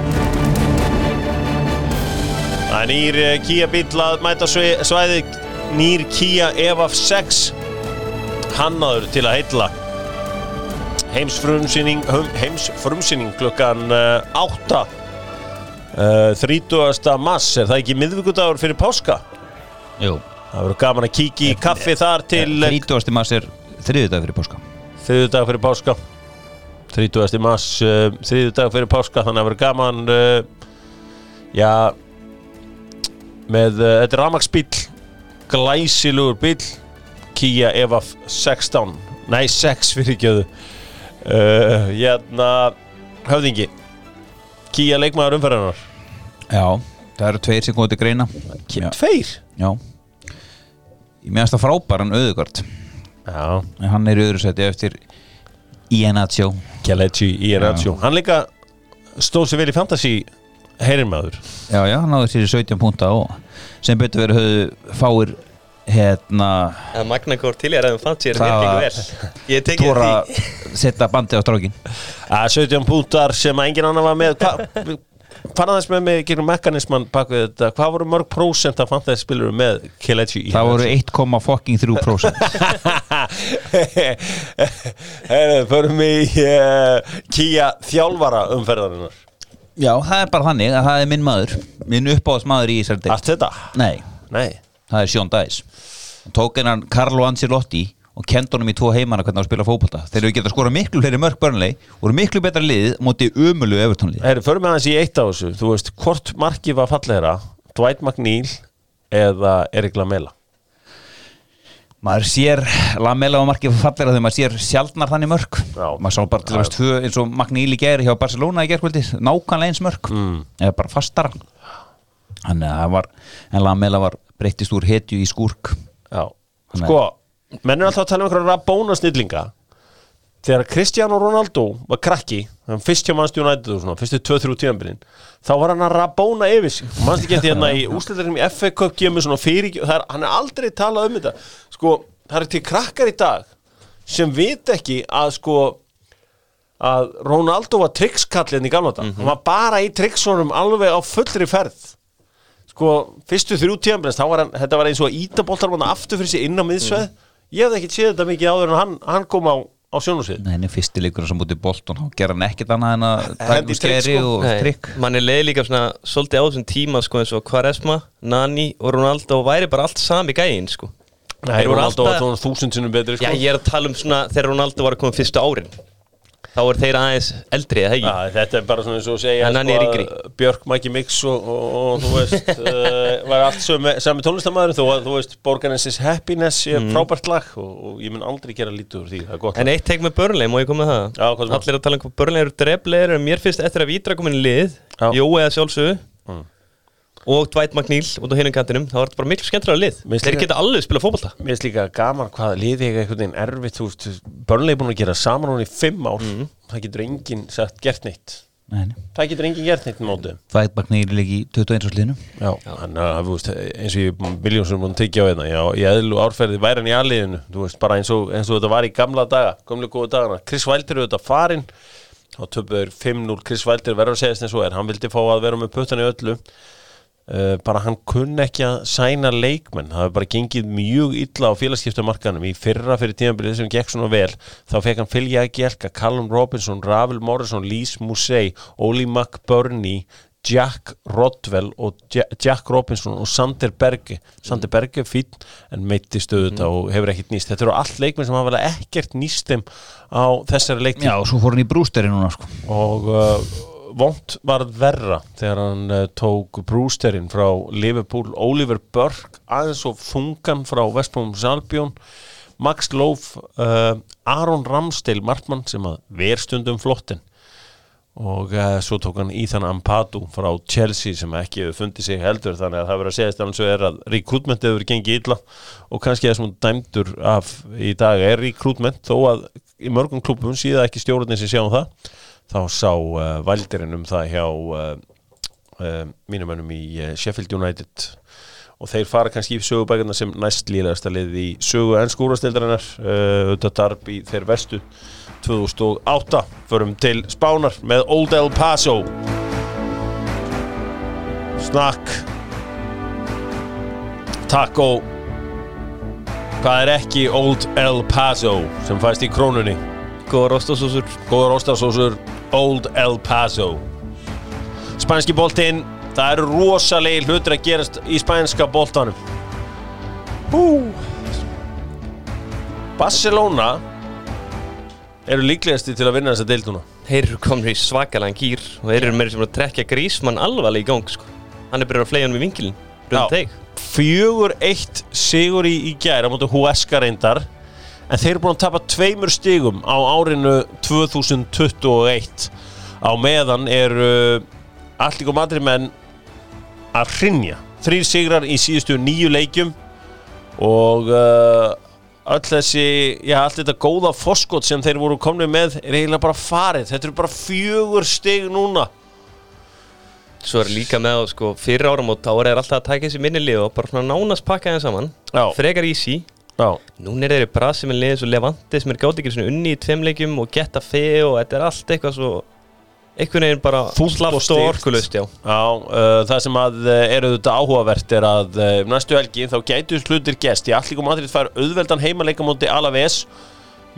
Það er nýr uh, Kia bíl að mæta svæ- svæðið Nýr Kia EVAF 6 Hannaður til að heitla Heimsfrumsýning Heimsfrumsýning klukkan uh, 8 uh, 30. mass Er það ekki miðvikudagur fyrir páska? Jú, Það verður gaman að kíkja í kaffi þar til uh, 30. mass er þriðudag fyrir páska þriðu dag fyrir páska 30. mars uh, þriðu dag fyrir páska þannig að verður gaman já með uh, þetta er ramagsbíl glæsilugur bíl Kia Evaf 16 nei 6 fyrir gjöðu uh, hérna höfðingi Kia leikmaður umferðarnar Já, það eru tveir sem komið til greina. Já. tveir? Já. Ég meðast það frábæran auðugart já. En hann er í öðru seti eftir Iannaccio Kjaletti í Enaccio hann líka stóð sér vel í fantasy heyrinmaður Já, já, hann náður sér í 17 púnta og sem betur verið höfðu fáir hérna að Magna Kór til ég er að það fann sér Það ég tekið tóra því. setja bandi á strákin að 17 púntar sem að engin annar var með þess með mig gegnum mekanisman bak við þetta, hvað voru mörg prósent að fantasy spilur með í Það voru 1,3% Herðu, förum í uh, Kia þjálfara umferðarinnar Já, það er bara þannig að það er minn maður minn uppáðs maður í Allt þetta? Nei, Nei. Það er Sjón Dæs Hann tók hennan Carlo Ancelotti og kendi honum í tvo heimana hvernig á að spila fótbolta. Þeir eru getað skora miklu fleiri mörg börnlei voru miklu betra lið móti umölu evertónlið Herðu, förum við aðeins í eitt á þessu. Þú veist, hvort markið var fallegra Dwight McNeil eða Erik Lamela maður sér Lamela og markið fallir að þegar maður sér sjaldnar þannig mörg Já. maður sá bara til dæmis tvö eins og Magníl í gæri hjá Barcelona í gerkvöldi nákvæmlega eins mörg Mm. eða bara fastara. Þannig að það var en Lamela var breyttist úr hetju í skúrk. Já, sko menn er alltaf að tala um einhverja rabóna snillinga þegar Cristiano Ronaldo var krakki, fyrst hjá Manchester United og svona, fyrstu 2-3 tíðanbyrðin þá var hann að rabóna yfir sig. Mannst ekki eftir hérna í úsliðarinn í FA Cup kemur svona fyrir, er, hann er aldrei talað um þetta. Sko, það er til krakkar í dag sem vit ekki að sko að Ronaldo var trickskallin í gamla dag, hann var bara í tricksunum alveg á fullri ferð. Sko, fyrstu þrjú tíðanbreyns þá var hann, þetta var eins og að íta boltar aftur fyrir sig inn á miðsveið ég hef ekki séð þetta mikið áður en hann, hann kom á, á sjónusvið Nei, en fyrsti leikur sem mútið Bolton. Þá ger hann ekkert annað en að um í trikk, skeri sko. og trikk. Mann er leið líka svona svolítið á þessum tíma sko eins og Quaresma, Nani og Ronaldo væri bara allt sami gæinn sko. Nei, Ronaldo var alltaf- tónum þúsund sinnum betri sko. Já, ég er að tala um svona þegar Ronaldo var að koma fyrstu árin þá er þeir aðeins eldri eða ekki Já, þetta er bara svona eins og segja að Björk, Maggi Mix og, og, og þú veist uh, var allt sömu, sami tónlistamæður að þú veist Borgarnessis Happiness er frábært lag og, og ég mun aldrei gera lítið úr því, það er gott En eitt teik með Burnley, má ég koma með það? Já, hvað er það? Allir að tala um hvað Burnley eru dreflegir mér finnst eftir að Vítra komin lið. Jó eða sjálfsögðu Mm. Og Dwight McNeil út á hinum kantinum þá er þetta bara miklu skemmtilega lið. Finnst Þeir líka- geta alveg spila fótbolta. Mér finnst líka gaman hvað liði ég einhvern veginn erfitt þú veist, Börnlega búin að gera saman hún í fimm ár. Það getur enginn sagt gert neitt. Nei, það getur enginn gert neitt mótið. Vætbakni er líka í 21. sliðinu Já, þannig að þú veist, eins og ég Viljónsson búin að tekja á hérna, já, í eðlu árferði væri hann í aðliðinu, þú veist, bara eins og, eins og þetta var í gamla daga, er farinn. Þá töpuður 5-0, Chris Wilder verður að segja þess og er, hann vildi fá að vera með puttan í öllu bara hann kunni ekki að sæna leikmenn. Það hefur bara gengið mjög illa á félagskiptamarkanum í fyrra fyrir tímabilið sem gekk svona vel þá fekk hann Fylgja Gjelka, Callum Robinson Ravel Morrison, Lise Musey Oli McBurney Jack Rodwell og Ja- Jack Robinson og Sander Berge. Sander Berge er fín en meiti stöðu þetta og hefur ekkert nýst. Þetta eru allt leikmenn sem hafa vel ekkert nýst þeim á þessari leiktíð. Já, og svo fór hann í brústeri núna sko. og uh, vond var verra þegar hann uh, tók brústerinn frá Liverpool, Oliver Burke aðeins og þungan frá Vestbrom Salbjón, Max Loaf uh, Aron Ramsdale Martmann sem að verstundum flottin og uh, svo tók hann Ethan Ampadu frá Chelsea sem ekki hefur fundið sig heldur. Þannig að það verður að segja alveg svo er að recruitment hefur gengið illa. Og kannski það sem hún dæmdur af í dag er recruitment þó að í mörgum klubum síða ekki stjórnir sem sjá um það þá sá uh, valdirinn um það hjá uh, uh, mínum önum í Sheffield United. Og þeir fara kannski í sögubækina sem næst lílegasta lið í sögu enn skúrastildarinnar uh, auðvitað darb í þeir vestu 2008 förum til Spánar með Old El Paso. Snakk. Taco. Hvað er ekki Old El Paso sem fæst í krónunni? Góða rostasósur Góður óstasósur Old El Paso. Spænski boltinn Það eru rosalegi hlutir að gerast í spænska boltanum. Hú! Barcelona eru líklegasti til að vinna þessa deilduna Þeir eru komin í svakalega gýr og þeir eru meira sem að trekja grísmann alvarlega í gang sko. Hann er byrjað að flega hann við vinkilin Röðum teik Fjögur eitt sigur í, í gæra móti Huesca reyndar en þeir eru búin að tapa tveimur stigum á árinu 2021 á meðan eru allir Madrid menn að hrinja þrýr sigrar í síðustu nýju leikjum og uh, öll þessi, já allt þetta góða foskot sem þeir voru komnið með er eiginlega bara farið, þetta eru bara fjögur stig núna. Svo er líka með á sko, fyrir áram og þá er þeir alltaf að taka þessi minni lið og bara nánast pakka þeim saman. Já. Frekar easy Já, Núna er þeir í brasi með liðið svo Levante sem er gátt ekki unni í tveim leikjum og geta fe og þetta er allt eitthvað svo einhvern veginn bara Fúlt og og orkulust já. Já, uh, það sem að uh, er auðvitað áhugavert er að uh, næstu helgi þá gætu hlutir gest í Allíku Madrid fær auðveldan heimaleika móti Alaves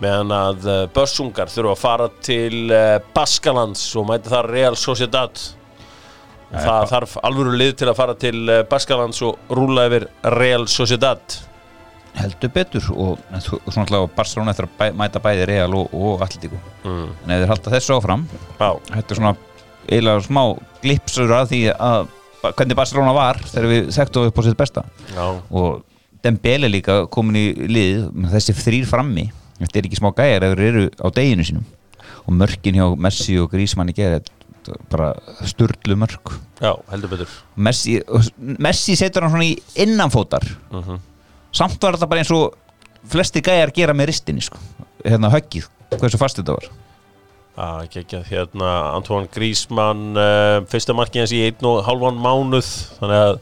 meðan að uh, börsungar þurfa að fara til uh, Baskalands og mæta þar Real Sociedad. Og það þarf alvöru lið til að fara til uh, Baskalands og rúla yfir Real Sociedad heldur betur og, svona alltaf Barcelona eftir að bæ, mæta bæði Real og, og Atletico. Mm. en ef þeir halda þessu áfram Já, þetta er svona eiginlega smá glipsur að því að hvernig Barcelona var þegar við þekktum upp á sitt besta. Já, og Dembele líka komin í lið þessi þrýr frammi. Þetta er ekki smá gæjar ef þeir eru á deginu sínum. Og mörkin hjá Messi og Griezmann í gerð bara sturlu mörk. Já, heldur betur. Messi, Messi setur hann svona í innanfótar. Mm samt var þetta bara eins og flesti gæjar gera með ristinni sko. hérna höggið, hversu fast þetta var. Já, ekki ekki að hérna Antoine Griezmann uh, fyrsta markið hans í einn og halvan mánuð. Þannig að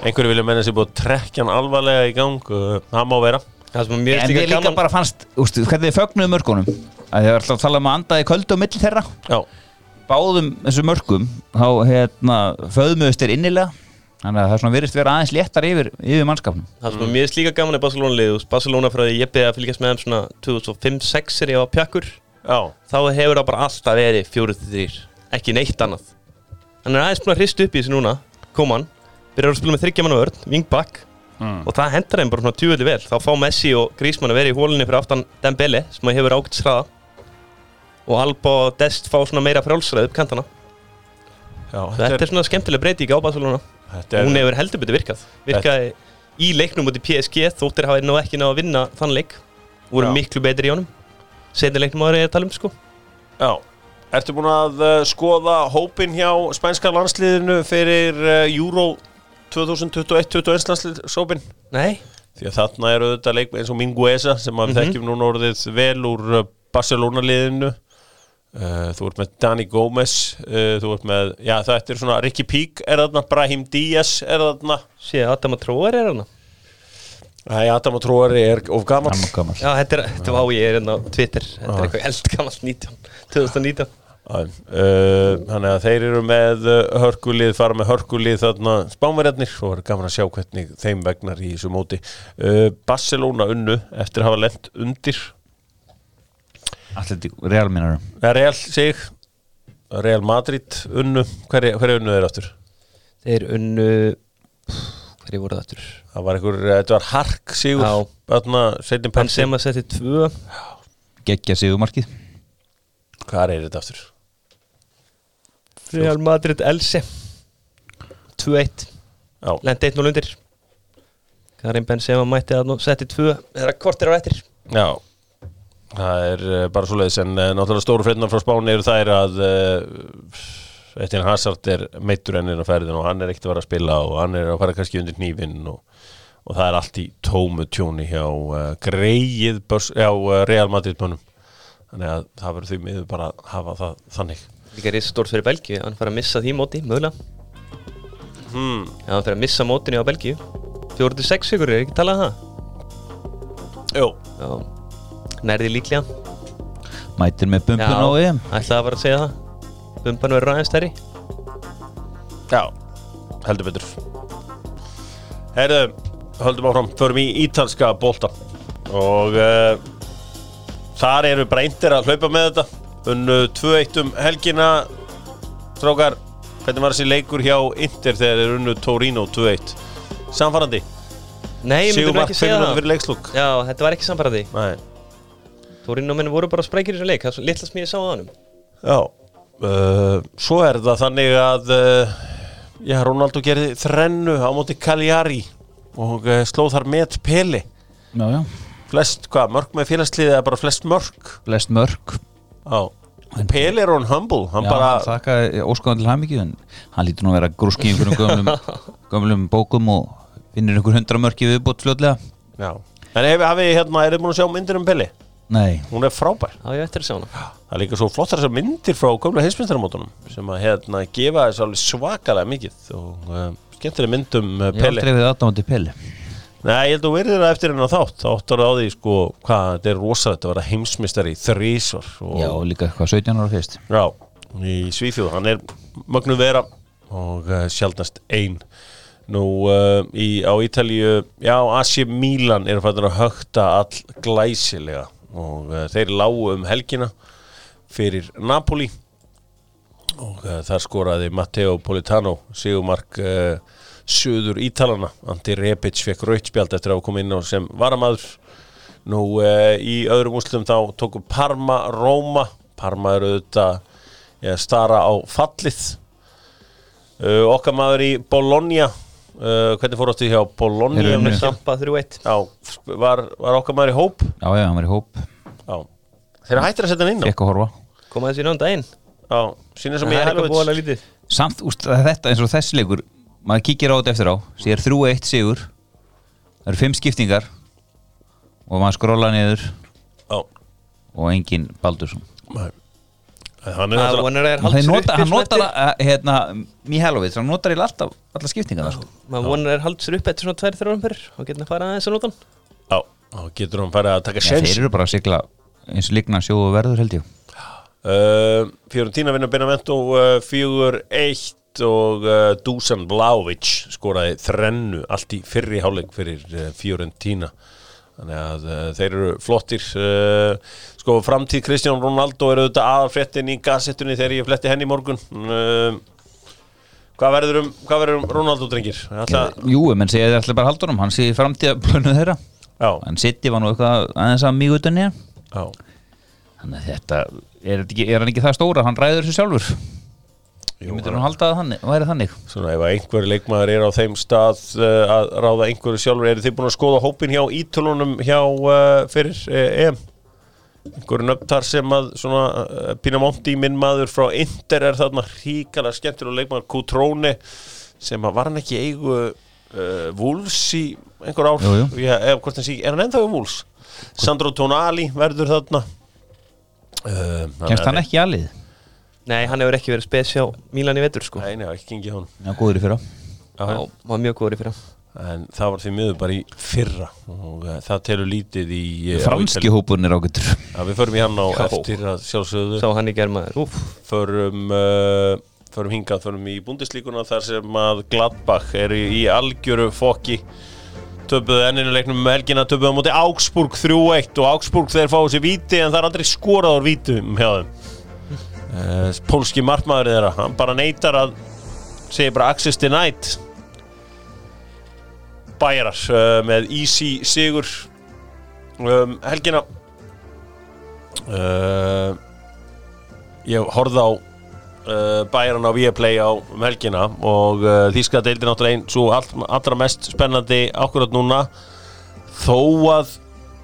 einhverju vilja menna sér búið að trekja hann alvarlega í gang uh, það má vera. Sem er en líka við líka gaman bara fannst, ústu, hvernig þið fögnuðu mörgunum að þið var alltaf að tala um að andaði köldu á milli þeirra. Já, báðum þessu mörgum þá hérna, föðmuðust þeir innilega þannig að það er svona virðist vera aðeins léttar yfir, yfir mannskapnum. Það sem er mjög líka gaman er Barcelona lið Barcelona frá því ég beði að fylgjast með þeim svona 2005-06 er ég á pjakkur. Já, þá hefur það bara alltaf verið 4-3 ekki neitt annað. Hann er aðeins búin að hrista upp í þessu núna kom hann, byrjar að spila með þryggja manna vörn wingback og það hendar þeim bara svona tjúvöldi vel. Þá fá Messi og Griezmann að vera í hólinni fyrir aftan Dembele sem að hefur ágætt sraða og Alba og Dest fá svona meira frjálsræð upp kantana. Já, Þetta er svona skemmtileg breyting á Barcelona þetta Hún hefur heldur betur virkað. Virkaði í leiknum út í PSG þóttir hafa nú ekki náðu að vinna þann leik. Voru miklu betri í honum. Setni leiknum ára ég að tala um sko. Já, ertu búin að uh, skoða hópin hjá spænska landsliðinu fyrir uh, Euro 2021-21 landsliðsópin? Nei, Því að þarna eru þetta leik eins og Minguesa sem maður Mhm. þekkjum núna orðið vel úr uh, Barcelona liðinu uh, Þú ert með Dani Gómez uh, Þú ert með, já þetta er svona Ricky Peak er þarna, Brahim Díaz er þarna. Sé Adam að tróðar er hana Æ, Adam og Tróari er of gammal Já, þetta er, þetta var á ég er hérna á Twitter. Þetta er eitthvað eldgamalt 19 2019 Uh, þannig að þeir eru með uh, hörkulið, fara með hörkulið þarna. Spánverjarnir og er gaman að sjá hvernig þeim vegnar í þessu móti. Uh, Barcelona unnu eftir að hafa lent undir Real minnur Real sig. Real Madrid unnu. Hver, hver unnu þeir aftur? Þeir unnu Hverju voru það aftur? Það var einhver, þetta var Hark sigur. Setjum pensi Benzema setti tvö. Gekkja sigumarkið Hvað er þetta aftur? Real Madrid Else. 2-1 Já, Lendi 1-0 undir Karim Benzema mætti að setti tvö. Þeirra kortir á eftir. Já Það er uh, bara svo leiðis en uh, náttúrulega stóru frednar frá Spáni eru þær að uh, Ettin Hazard er meittur ennir á ferðin og hann er ekkert að vera að spila og hann er að fara kannski undir hnífinn og, og það er allt í tómu tjóni hjá uh, greið börs, hjá uh, Real Madrid mönnum. Þannig að það verður því miður bara að hafa það þannig. Líka reysa stórt fyrir Belgíu Hann fær að missa því móti, mögulega. Hmm. Já, hann fær að missa mótinu á Belgíu. 4-6 ykkur, er ekki talað um það? Jó, Já Nærði líklega. Mætir með bumbun á EM. ætlaði að fara að segja það. Bumban verður aðeins stærri. Já, heldur betur. Herðu, höldum áfram, förum í ítalska bolta. Og uh, þar eru breintir að hlaupa með þetta. Unnu 2-1 um helgina. Strákar, hvernig var þessi leikur hjá Inter þegar þeir unnu Torino 2-1 samfærandi, Nei, ég myndi nú ekki 5 segja það. Já, þetta var ekki sambarði Nei, Menn voru bara sprækir í þessu leik Það er svo litla sem ég sá á honum. Já uh, svo er það þannig að uh, já, Ronaldo gerði þrennu á móti Cagliari og uh, slóð þar með Peli Já, já. Flest, hvað, mörg með félagsliðið eða bara flest mörg Flest mörg Já, Peli er on humble hann Já, bara, þakka óskáðan til hamingju en hann lítur nú að vera grúski í einhverjum gömlum, gömlum bókum og finnir einhver hundra mörki viðbútt fljótlega. Já. En hef, hafi, hérna, er þið búin að sjá myndir um Peli? Nei, Hún er frábær. Já, ég ættir að sjá hana. Það er líka svo flottar þessar myndir frá gömla heimsmyndaramótunum sem að hérna, gefa þess alveg svakalega mikið og uh, skemmtileg mynd um uh, ég hef Peli aldrei við aðdámandi Peli Nei, ég held að þú verður það eftir hennar þátt. Þáttar á því, sko, hvað, þetta er rosalegt að vera heimsmystari í þrísvar og, Já, og líka hvað 17 ára fyrst. Já, í Svífjóð, hann er mögnu vera og uh, sjaldnast ein. Nú uh, í, á Ítalíu, já, AC Milan eru fættur að högta all glæsilega og uh, þeir lágu um helgina fyrir Napoli. Og uh, þar skoraði Matteo Politano Sigumark uh, Suður Ítalana Andi Rebic fekk rautspjald eftir að koma inn á sem varamaður. Nú í öðrum úslum þá tóku Parma Róma Parma eru auðvitað stara á fallið. Okkar maður í Bologna uh, Hvernig fór áttu hjá Bologna? Þeir unnu. Sampa 3-1 Já, var, var okkar maður í hóp? Já, já, hann var í hóp, Já. Þeir eru hættir að setja hann inn á fekk að horfa. Koma þessi náðan daginn Já, sínir sem ég eitthvað búin að lítið. Samt, úst, þetta eins og þessi leikur. Maður kíkir á þetta eftir á, sér 3-1 sigur. Það eru 5 skiptingar. Og maður skróla niður. Já, og engin Baldursson. Nei Hann er og nota, hann notar að, hérna, Mihailovic, hann notar í alltaf alla skiptingarna sko. Maður vonar er haldsur upp eftir svona 2-3 umferð og getur að fara aðeins að nota hann. Já, þá getur hann farið að taka sjens þeir eru bara að sigla eins og líkna sjó og verður held ég. Uh, Fiorentina vinna Benevento uh, 4-1 og uh, Dusan Vlaovic skoraði þrennu allt í fyrri hálfleik fyrir uh, Fiorentina þannig að uh, þeir eru flottir uh, sko framtíð Kristján Ronaldo er auðvitað aðalfréttin í gassettunni þegar ég fletti henni í morgun. Uh, hvað verður um, um Ronaldo drengir? Alltaf, Jú, menn segja þeir ætla bara honum hann sé framtíða plönu þeirra. Já, en City var nú eitthvað aðeins að mjög utan hér Þannig að þetta, er, ekki, er hann ekki það stóra, hann ræður þessu sjálfur Ég myndi nú halda að þannig, væri þannig. Svona ef einhver leikmaður er á þeim stað uh, að ráða einhverju sjálfur eru þið búin að skoða hópin hjá ítölunum hjá uh, fyrir uh, EM? Einhverju nöfntar sem að svona uh, Pinamonti minn maður frá Inter er þarna ríkala skemmtur og leikmaður. Kutróni sem að var hann ekki eigu Wolves í einhver ár? Jú, jú. Já, ef, sé, er hann ennþá í Wolves? Sandro Tonali verður þarna. Kemst hann ekki í alið? Nei, hann hefur ekki verið spes hjá Mílan í vetur sko. Nei, nei, ekki gengið hún Já, góður í fyrra. Já, Já, var mjög góður í fyrra. En það var því miður bara í fyrra og uh, það telur lítið í uh, Franski hópurinn er ágættur. Já, við förum í hann á Já. eftir að sjálfsögðu. Sá hann í germaður, úf förum, uh, förum hingað, förum í búndislíkuna þar sem að Gladbach er í, í algjöru fokki. Töpuðu enninu leiknum um helgina töpuðu á móti Augsburg 3-1 og Augsburg þeir fáið sér víti en það er aldrei skorað á vítum hjá þeim uh, Pólski markmaður þeirra. Hann bara neytar að segja bara access denied bæjarar uh, með easy sigur um, helgina. Uh, ég horfði á bæjaran á Viaplay á um helgina og þýska deildi náttúrulega einn svo all, allra mest spennandi akkurat núna. Þó að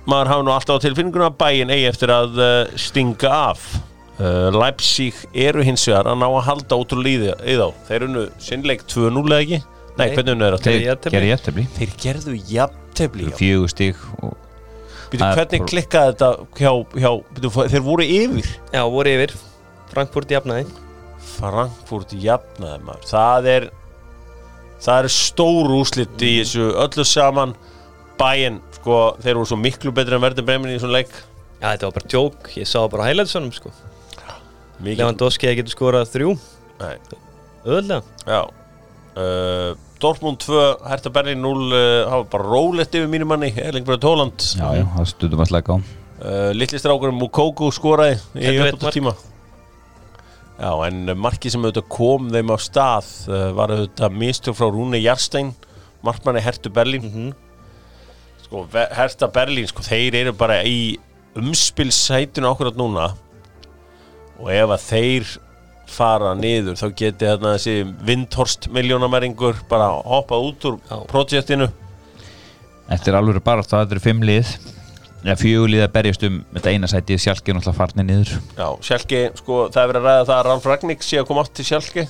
maður hafa nú alltaf á tilfinninguna bæin eigi eftir að stinga af uh, Leipzig eru hins vegar að ná að halda ótrúlega í þá þeir unnu sinnleik 2-0 eða ekki? Nei, Nei. hvernig unnu er það? jafntefli. Gerði jæftefli Þeir gerðu jafntefli já. Fjögur er hvernig klikkaði þetta hjá, hjá býtu, þeir voru yfir? Já, voru yfir. Frankfurt jafnaði. Frankfurt jafnaði maður. Það er það er stór úslit í þessu öllu saman. Bæinn, sko, þeir voru svo miklu betri en verður bremin í svona leik. Já, þetta var bara djók. Ég sá bara highlightsunum sko Lewandowski hefði getur skorað þrjú? Nei, Öðlega já. Uh, Dortmund 2, Hertha Berlin 0 uh, hafa bara rólegt yfir mínu manni Erling Bröð Tóland Já, já, það stundum að slæka á. Uh, litli strákurum Mukoko skoraði í uppbúta tíma Já, en markið sem auðvitað kom þeim á stað uh, var auðvitað mistök frá Rúni Jarstein markmanni Hertu Berlín. Mhm. sko, Ve- Herta Berlín, sko, þeir eru bara í umspilsætinu okkur núna og ef að þeir fara niður þá geti þarna þessi Vindhorst miljónamæringur bara hoppað út úr projektinu Þetta er alveg bara það, þetta er fimm lið eða fjögur lið að berjast um þetta eina sætið sjálfki er náttúrulega farnir niður. Já, Sjálki, sko, það er verið að ræða það að Ralf Ragník sé að koma átt til Sjálki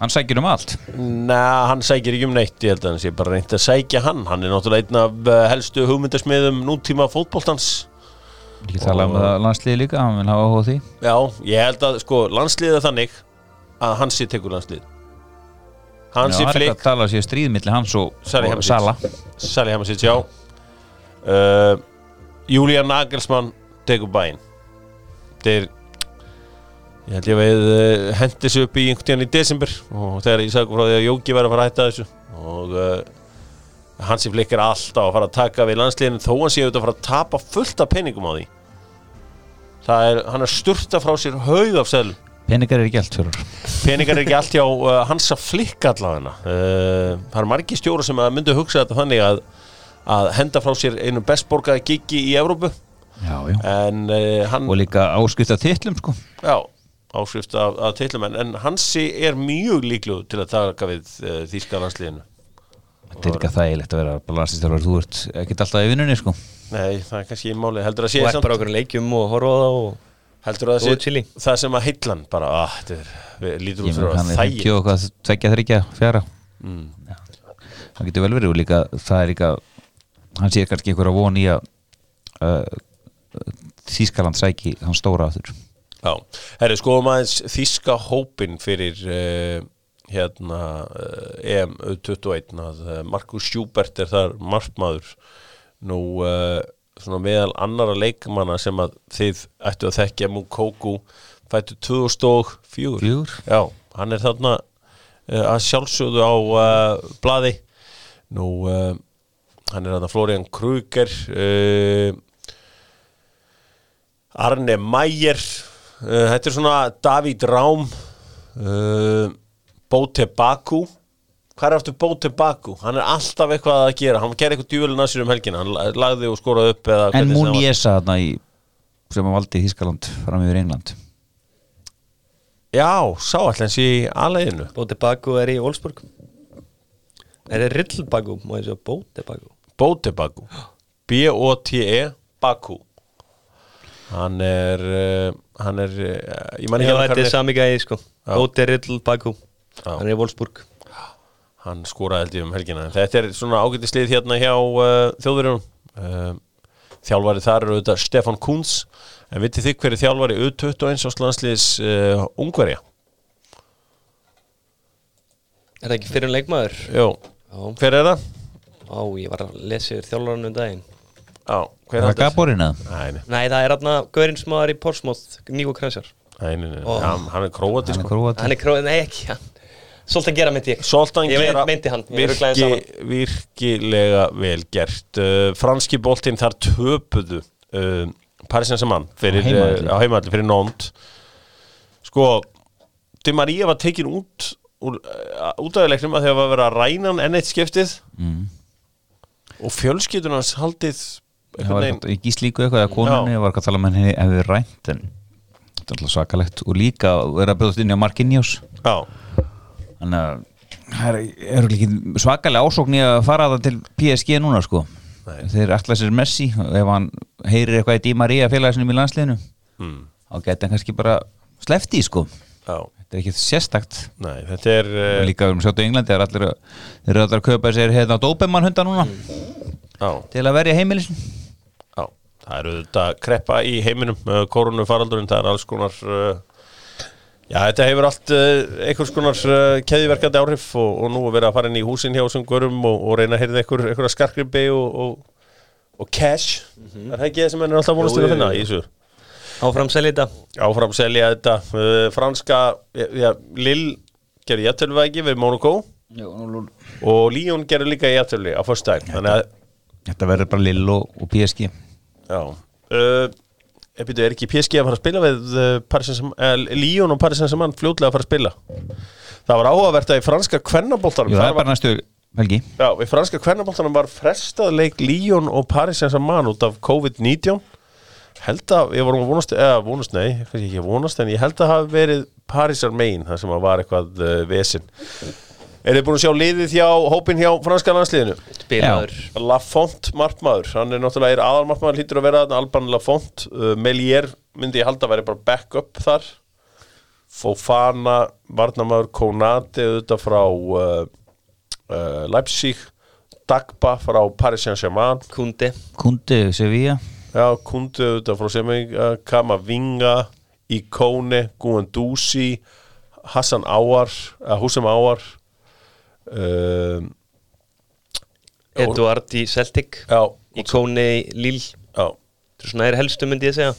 Hann sækir um allt? Nei, hann sækir ekki um neitt, ég held að hann sé bara reynt að sækja hann. Hann er náttúrulega einn af uh, helstu hugmyndasmiðum nútíma fótboltans Ekki tala um það landsliði líka, hann vil hafa áhuga því. Já, ég held að, sko, landsliðið er þannig að hann sé tekur landslið Já, sé það er eitthvað að tala sér stríð milli hans og, Sali og. Sala Sali Hamasic, já. Uh, Júlían Nagelsmann tekur bæinn. Er Ég held ég veið uh, hendi sig upp í einhvern tíðan í desember og þegar ég sagði frá því að Jóki væri að fara að hætta þessu og uh, Hansi Flick er alltaf að fara að taka við landsliðinu þó hann sé auðvitað að fara að tapa fullt af peningum á því. Það er, hann er sturta frá sér haug af seðlum. Peningar er ekki allt fyrir peningar er ekki allt hjá uh, Hansa Flick allavega. Uh, það er margir stjóra sem að myndu hugsa þetta þannig að, að henda frá sér einu best borgaði giggi í Evrópu. Já, já. En uh, hann, Og líka áskrift af titlum sko. Já, áskrift af, af titlum. En, en Hansi er mjög líkluð til að taka við uh, þýska landsliðinu Þetta er ekki þægilegt að vera bara landsliðstjálfur Þú ert ekkert alltaf í vinnunni sko. Nei, það er kannski máli. Heldur að sé Og er samt bara okkur leikjum og horfa á það og heldur að það sé það sem að heillan bara, að þetta er, við lítur út með fyrir hann að er þægi 50 og hvað, tvekja, þryggja, fjara. Mm. Það getur vel verið og líka það er líka hann sé kannski einhverja von í að uh, Þískaland sæki hann stóra aftur. Já, herri, skoðum aðeins þíska hópin fyrir uh, hérna uh, EM 21 að uh, Markus Schubert er þar markmaður. Nú uh, svona meðal annara leikmanna sem að þið ættu að þekkja Mukoko fættu 2004 Fjögur? Já, hann er þarna að sjálfsögðu á uh, blaði. Nú uh, hann er þarna Florian Kruger uh, Arne uh, þetta er svona David Rám Bóte Baku hvað er aftur Bóte Baku? hann er alltaf eitthvað að gera hann gerði eitthvað djúvelin að sér um helgina hann la- lagði og skoraði upp En var. Muniesa þarna í sem að valdi Þískaland fram yfir England Já, sá allans í aðleginu Bóti Baku er í Wolfsburg Er það Riddle Baku? Má ég segja Bóti Baku? Bóte Baku B-O-T-E Baku Hann er uh, Hann er uh, Ég man ekki alveg þetta er hvað sami gæði sko. Bóti Riddle Baku. Hann er í Wolfsburg. Hann skoraði held ég um helgina. Þetta er svona ágæti slið hérna hjá uh, þjóðverjum uh, Þjálfari þar eru auðvitað Stefan Kunz En vitið þið hverju þjálfari U21 á slandsliðs uh, Ungverja? Er það ekki fyrir en leikmaður? Jó, hver er það? Á, ég var að lesa yfir þjálfurinn um daginn. Já, hver Er það? Gaborinn eða? Nei, nei, það er aðna Gaurinn sem var í Portsmouth Níko Krensjar nei, nei, nei. Hann er króati Hann er sko. króið, nei ekki hann Svolítið að gera myndi ég. Soltan Ég gera meinti hann, virki, virkilega vel gert. Uh, franski boltinn þar töpuðu uh, Paris Saint-Germain Á heimavelli. uh, fyrir Nont sko Di Maria var tekin út úr, uh, út af leiknum að þegar var verið að ræna hann enn eitt skiptið. Mm. og fjölskyldun hans haldið var veginn eitthvað í að konunni var ekki að tala með henni hefði rænt en þetta er alltaf svakalegt og líka vera að bjóðast inn á Marquinhos. Já, þannig að það er, er ekki svakalega ásókn í að fara það til PSG núna sko. Nei. þeir ætla sér Messi ef hann heyrir eitthvað í Di Maria félagsinum í landsliðinu mm, þá geti hann kannski bara slefti sko. Já, þetta er ekki sérstakt. Nei, þetta er uh, líka erum sjátt á Englandi þeir eru allir að kaupa sér hérna Dobermann hunda núna. Já, til að verja heimilisin Já, það eru þetta kreppa í heiminum uh, koronafaraldurinn, það er alls konar uh, Já, þetta hefur allt uh, einhvers konar uh, keðiverkandi áhrif og, og nú að vera að fara inn í húsin hjá þessum görum og, og reyna að heyrða einhver, einhverja skarkribbi og, og, og cash. Er það ekki það sem henn er alltaf vonast til að finna í þessu? Áfram selja þetta. Áfram selja þetta. Uh, Franska, já, Lill gerði jættölu ekki við Monaco og Lyon gerði líka jættölu á fyrst daginn Þannig að þetta verður bara Lill og, og PSG Já uh, Byrju, er ekki PSG að fara að spila við uh, Paris Saint-Germain- eh, Lyon og Paris Saint-Germain fljótlega að fara að spila? Það var áhugavert að í franska kvennaboltanum Jú, það er bara næstu helgi. Já, í franska kvennaboltanum var frestað leik Lyon og Paris Saint-Germain út af COVID-19 held að, ég var að vonast eða vonast, nei, kannski ekki að vonast en ég held að hafi verið Parisar megin þar sem að var eitthvað uh, vesin Er þið búin að sjá liðið hjá hópin hjá franska landsliðinu? Spilaður. Lafont markmaður, hann er náttúrulega er aðal markmaður hlýtur að vera þarna, Alban Lafont uh, Melier myndi ég halda að vera bara backup þar. Fofana, varnamaður Konate auðvitað frá uh, uh, Leipzig. Dagba frá Paris Saint-Germain. Kundi Kundi, Sevilla. Já, Kundi auðvitað frá Semenga Kamavinga, Ikone Guendouzi Hassan Áar, uh, Húsam Áar uh, Eduard í Celtic Já, Íkóni í Lille. Já. Þetta er svona er helstu myndi ég segja.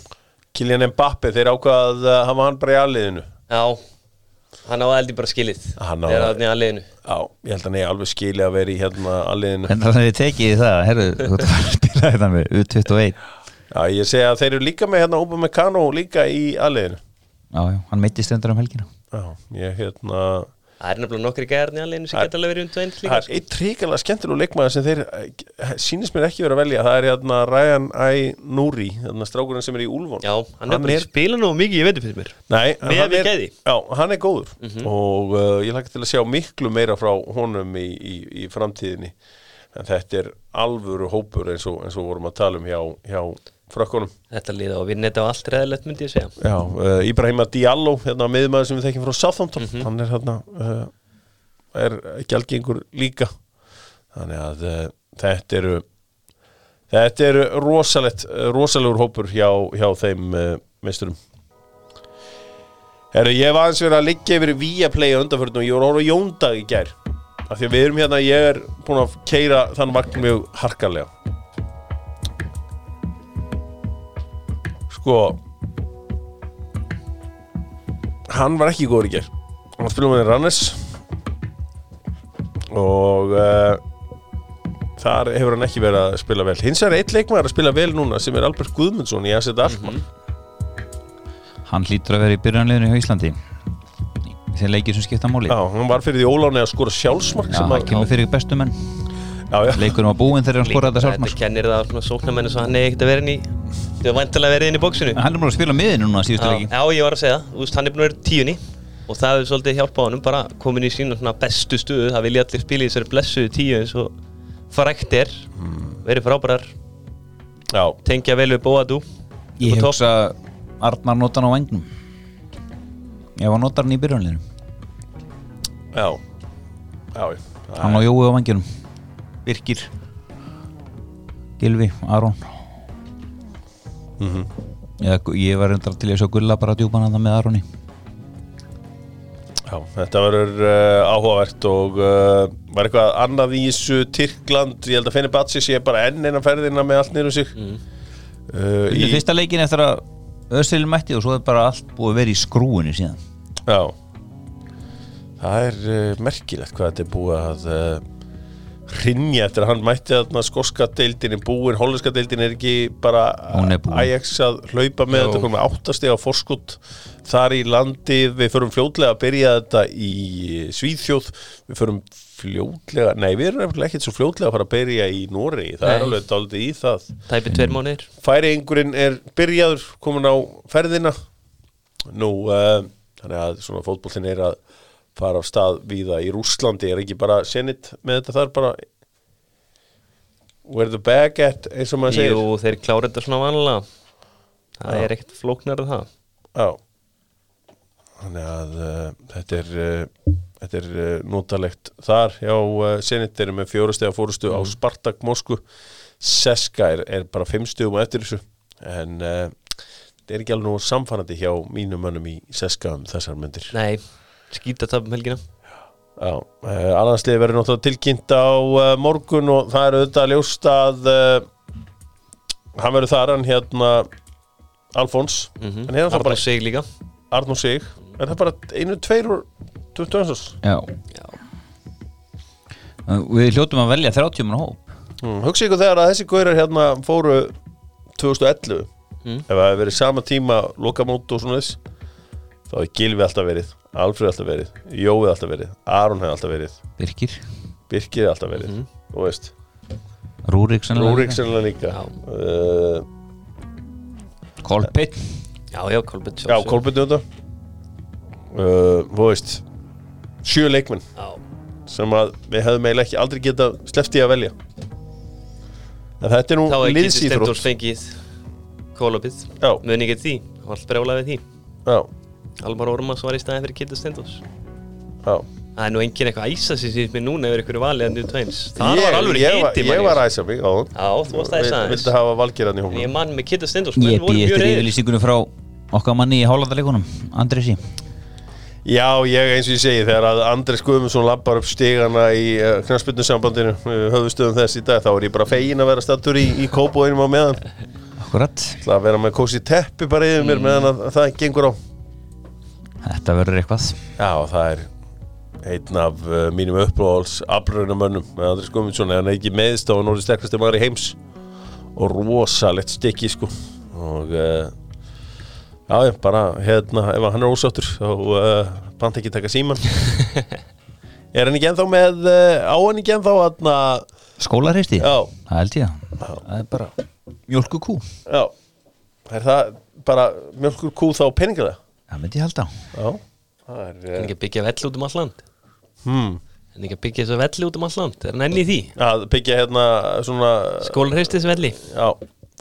Kylian Mbappe, þeir ákvað að hafa hann bara í aðliðinu Já. Hann á eldi bara skilið. Hann á- Þegar hann er að liðinu Já, ég held að nei alveg skilja að vera í hérna aðliðinu Hvernig það þið tekið í það, herru, þú ert að fara að spila þetta með U21 Já, ég segja að þeir eru líka með hérna Uba Meccano líka í aðliðinu Já, já, hann meittist endur um helgina. Já, ég hérna Það er nefnilega nokkri að liðinu sem Það- geta alveg verið um tveint Það líka er eitt ríkilega skemmtilegu leikmaður sem þeir eh, sýnist mér ekki vera að velja. Það er hérna Ryan I. Núri hérna strákurinn sem er í Úlfón Já, hann er bara að spila nú mikið, ég veit fyrir mér. Nei, Með hann er, já, hann er góður. Og uh, ég lakka til að sjá miklu meira frá honum í, í, í framtíðinni. En þetta er alvöru hópur eins og, eins og vorum að tala um hjá, hjá frökkunum. Þetta liða og vinna þetta á allt reðalegt myndi ég segja. Já, uh, Ibrahima Diallo hérna miðmaður sem við þekkjum frá Southampton. Hann er hérna uh, er gjaldgengur líka. Þannig að uh, þetta eru þetta eru rosalegt rosalegur hópur hjá, hjá þeim meisturum. Herru, ég hef aðeins verið að liggja yfir Viaplay á undanförnum. Og ég voru að horfa á Jóndag í gær. Af því að við erum hérna, ég er búin að keira þann vagn mjög harkarlega sko hann var ekki góður í ger hann spilum með Rannes og uh, þar hefur hann ekki verið að spila vel. Hins er eitt leikmaður að spila vel núna sem er Albert Guðmundsson í AZ Alkmaar. Hann hlýtur að vera í byrjanleginu hjá Íslandi í þeir leikir sem skipta máli. Já, hann var fyrir því óláni að skora sjálfsmark Já, að, kemur fyrir bestu Leikurinn var búinn þegar hann skoraði þetta Þetta sjálfsmark. kennir það svona sóknarmenni svo hann er ekkert að vera inn í Þið var vantilega verið inn í bóksinu Hann er múin að spila miðinu núna síðustu Já, leiki. já, ég var að segja, þú veist, hann er búin að vera tíunni og það hefur svolítið hjálpað honum bara komin í sína svona bestu stuðu það vilja allir spila í þessari blessuðu tíu eins og frækt er. Verið frábærar, Já, tengja vel við Boadu Ég upp á topp. hugsa Arnar notar hann á vangnum Ef hann notar hann í byrjunleginu já. Já, Hann á Jói á vangjunum Birkir Gilvi, Aron. Mhm. Eða, Ég var reyndar til að sjá Gulla bara djúpan hann með Aroni. Já, þetta verður uh, áhugavert og uh, var eitthvað annað í þessu Tyrkland, ég held að Fenni Batsi sé bara enn eina ferðina með allt niður sig. Mm. uh, Í fyrsta leikin eftir að Össil mætti og svo er bara allt búið að vera í skrúinu síðan. Já. Það er uh, merkilegt hvað þetta er búið að uh, hrinja eftir að hann mætti þarna skoska deildin er búin, hollenska deildin er ekki bara er. Ajax að hlaupa með Jó. þetta komið áttastega fórskott þar í landi, við förum fljótlega að byrja þetta í Svíþjóð. Við förum fljótlega nei, við erum nefnilega ekkert svo fljótlega að fara að byrja í Nóri, það er Nei. alveg daldið í það. Tæpið tveir mánuðir. Færiengurinn er byrjaður komin á ferðina. Nú uh, þannig að svona fótbollin er að fara af stað víða í Rússlandi. Er ekki bara senit með þetta þar bara? Where the bag at eins og maður segir. Jú, þeir klára þetta svona vanlega það Já. er ekkert flóknar en það. Já. Þannig að uh, þetta er uh, þetta er uh, notalegt þar. Uh, senit eru með fjórastega fórustu á Spartak Moskvu. Seska er, er bara fimm stugum á eftir þessu. En þetta er ekki alveg nú samfannandi hjá mínum mönnum í Seska um þessar myndir Nei, skýta tapum helgina. Já, uh, annarsliði verður náttúrulega tilkynnt á uh, morgun og það er auðvitað ljóst að uh, hann verður þar hann hérna Alfons, mm en hérna bara sig líka. Arnó Sig, er það bara einu, tveir og 20 önsas? Já. Já. Við hljótum að velja 30 mann hóp. Hmm, hugsa ykkur þegar að þessi gaurar hérna fóru 2011 Mm. ef það hefði verið sama tíma lokamót og svona þess þá hefði Gilvi alltaf verið Alfred alltaf verið, Jói alltaf verið Aron hefði alltaf verið, Birkir. Birkir hefði alltaf verið Mhm. og veist, Rúrik sennilega Rúrik sennilega líka. Uh, Kolpitt Já, já, Kolbjörn Já, Kolbjörn þetta uh, Þú veist Sjö leikmenn Já, sem að við hefðum eiginlega ekki aldrei geta í að velja. En þetta er nú þá er liðsýþrótt Stendors fengið Kolbjörn Já, Muni ekki því, hann var alltaf brjálað við því. Já, Almar Ormas var í staðin fyrir Kitty Stendors já. Það er nú engin eitthvað að æsa sér síðan mér núna yfir einhverju valið en þú tveins Það Ég- var alveg hiti Ég var að æsa mig á Já, þú varst að æsa aðeins. Vildi hafa valgeran í hóknum Ég mann með Kitty Stendors Ég menn voru býð mjög eftir yfirlýsingunum frá okkar manni í Hálandarleikunum Andresi Já, ég eins og ég segi þegar að Andres Guðmundsson lappar upp stigana í uh, knarspytnusambandinu uh, höfustöðum þess í dag þá er ég bara fegin að vera stattur í, í kópóinum á meðan. Akkurat. Það að vera með kósi teppi bara yfir mér meðan að, að það gengur á Þetta verður eitthvað. Já, það er einn af uh, mínum uppáhalds afbrunamönnum með Andris Guðmundsson eða hann er ekki meðst á hann orðið sterkasti maður í heims. Og rosalegt stykki sko. Og uh, já, bara hérna, ef hann er ósáttur þá uh, bant ekki taka síman Er hann ekki ennþá með á hann ekki ennþá hann Skólarheisti? Já, Það held ég. Það er bara mjölku kú já. Er það bara mjölkur kú þá peningalega? Það myndi ég halda. Já, það er En ekki að byggja velli út um all land. Hmm, En ekki að byggja þessu velli út um all land. Er hann enn í því? að byggja hérna svona Skólarheistis velli Já,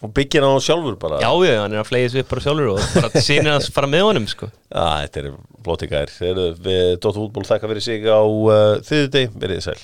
og byggja hann á sjálfur bara. Já, já, hann er að flegja þessu upp bara sjálfur og bara sínir hans fara með honum sko. Já, þetta er flótikæðir Við Dóttur Útból þakka fyrir sig á uh, þriðudegi, verið þið sæl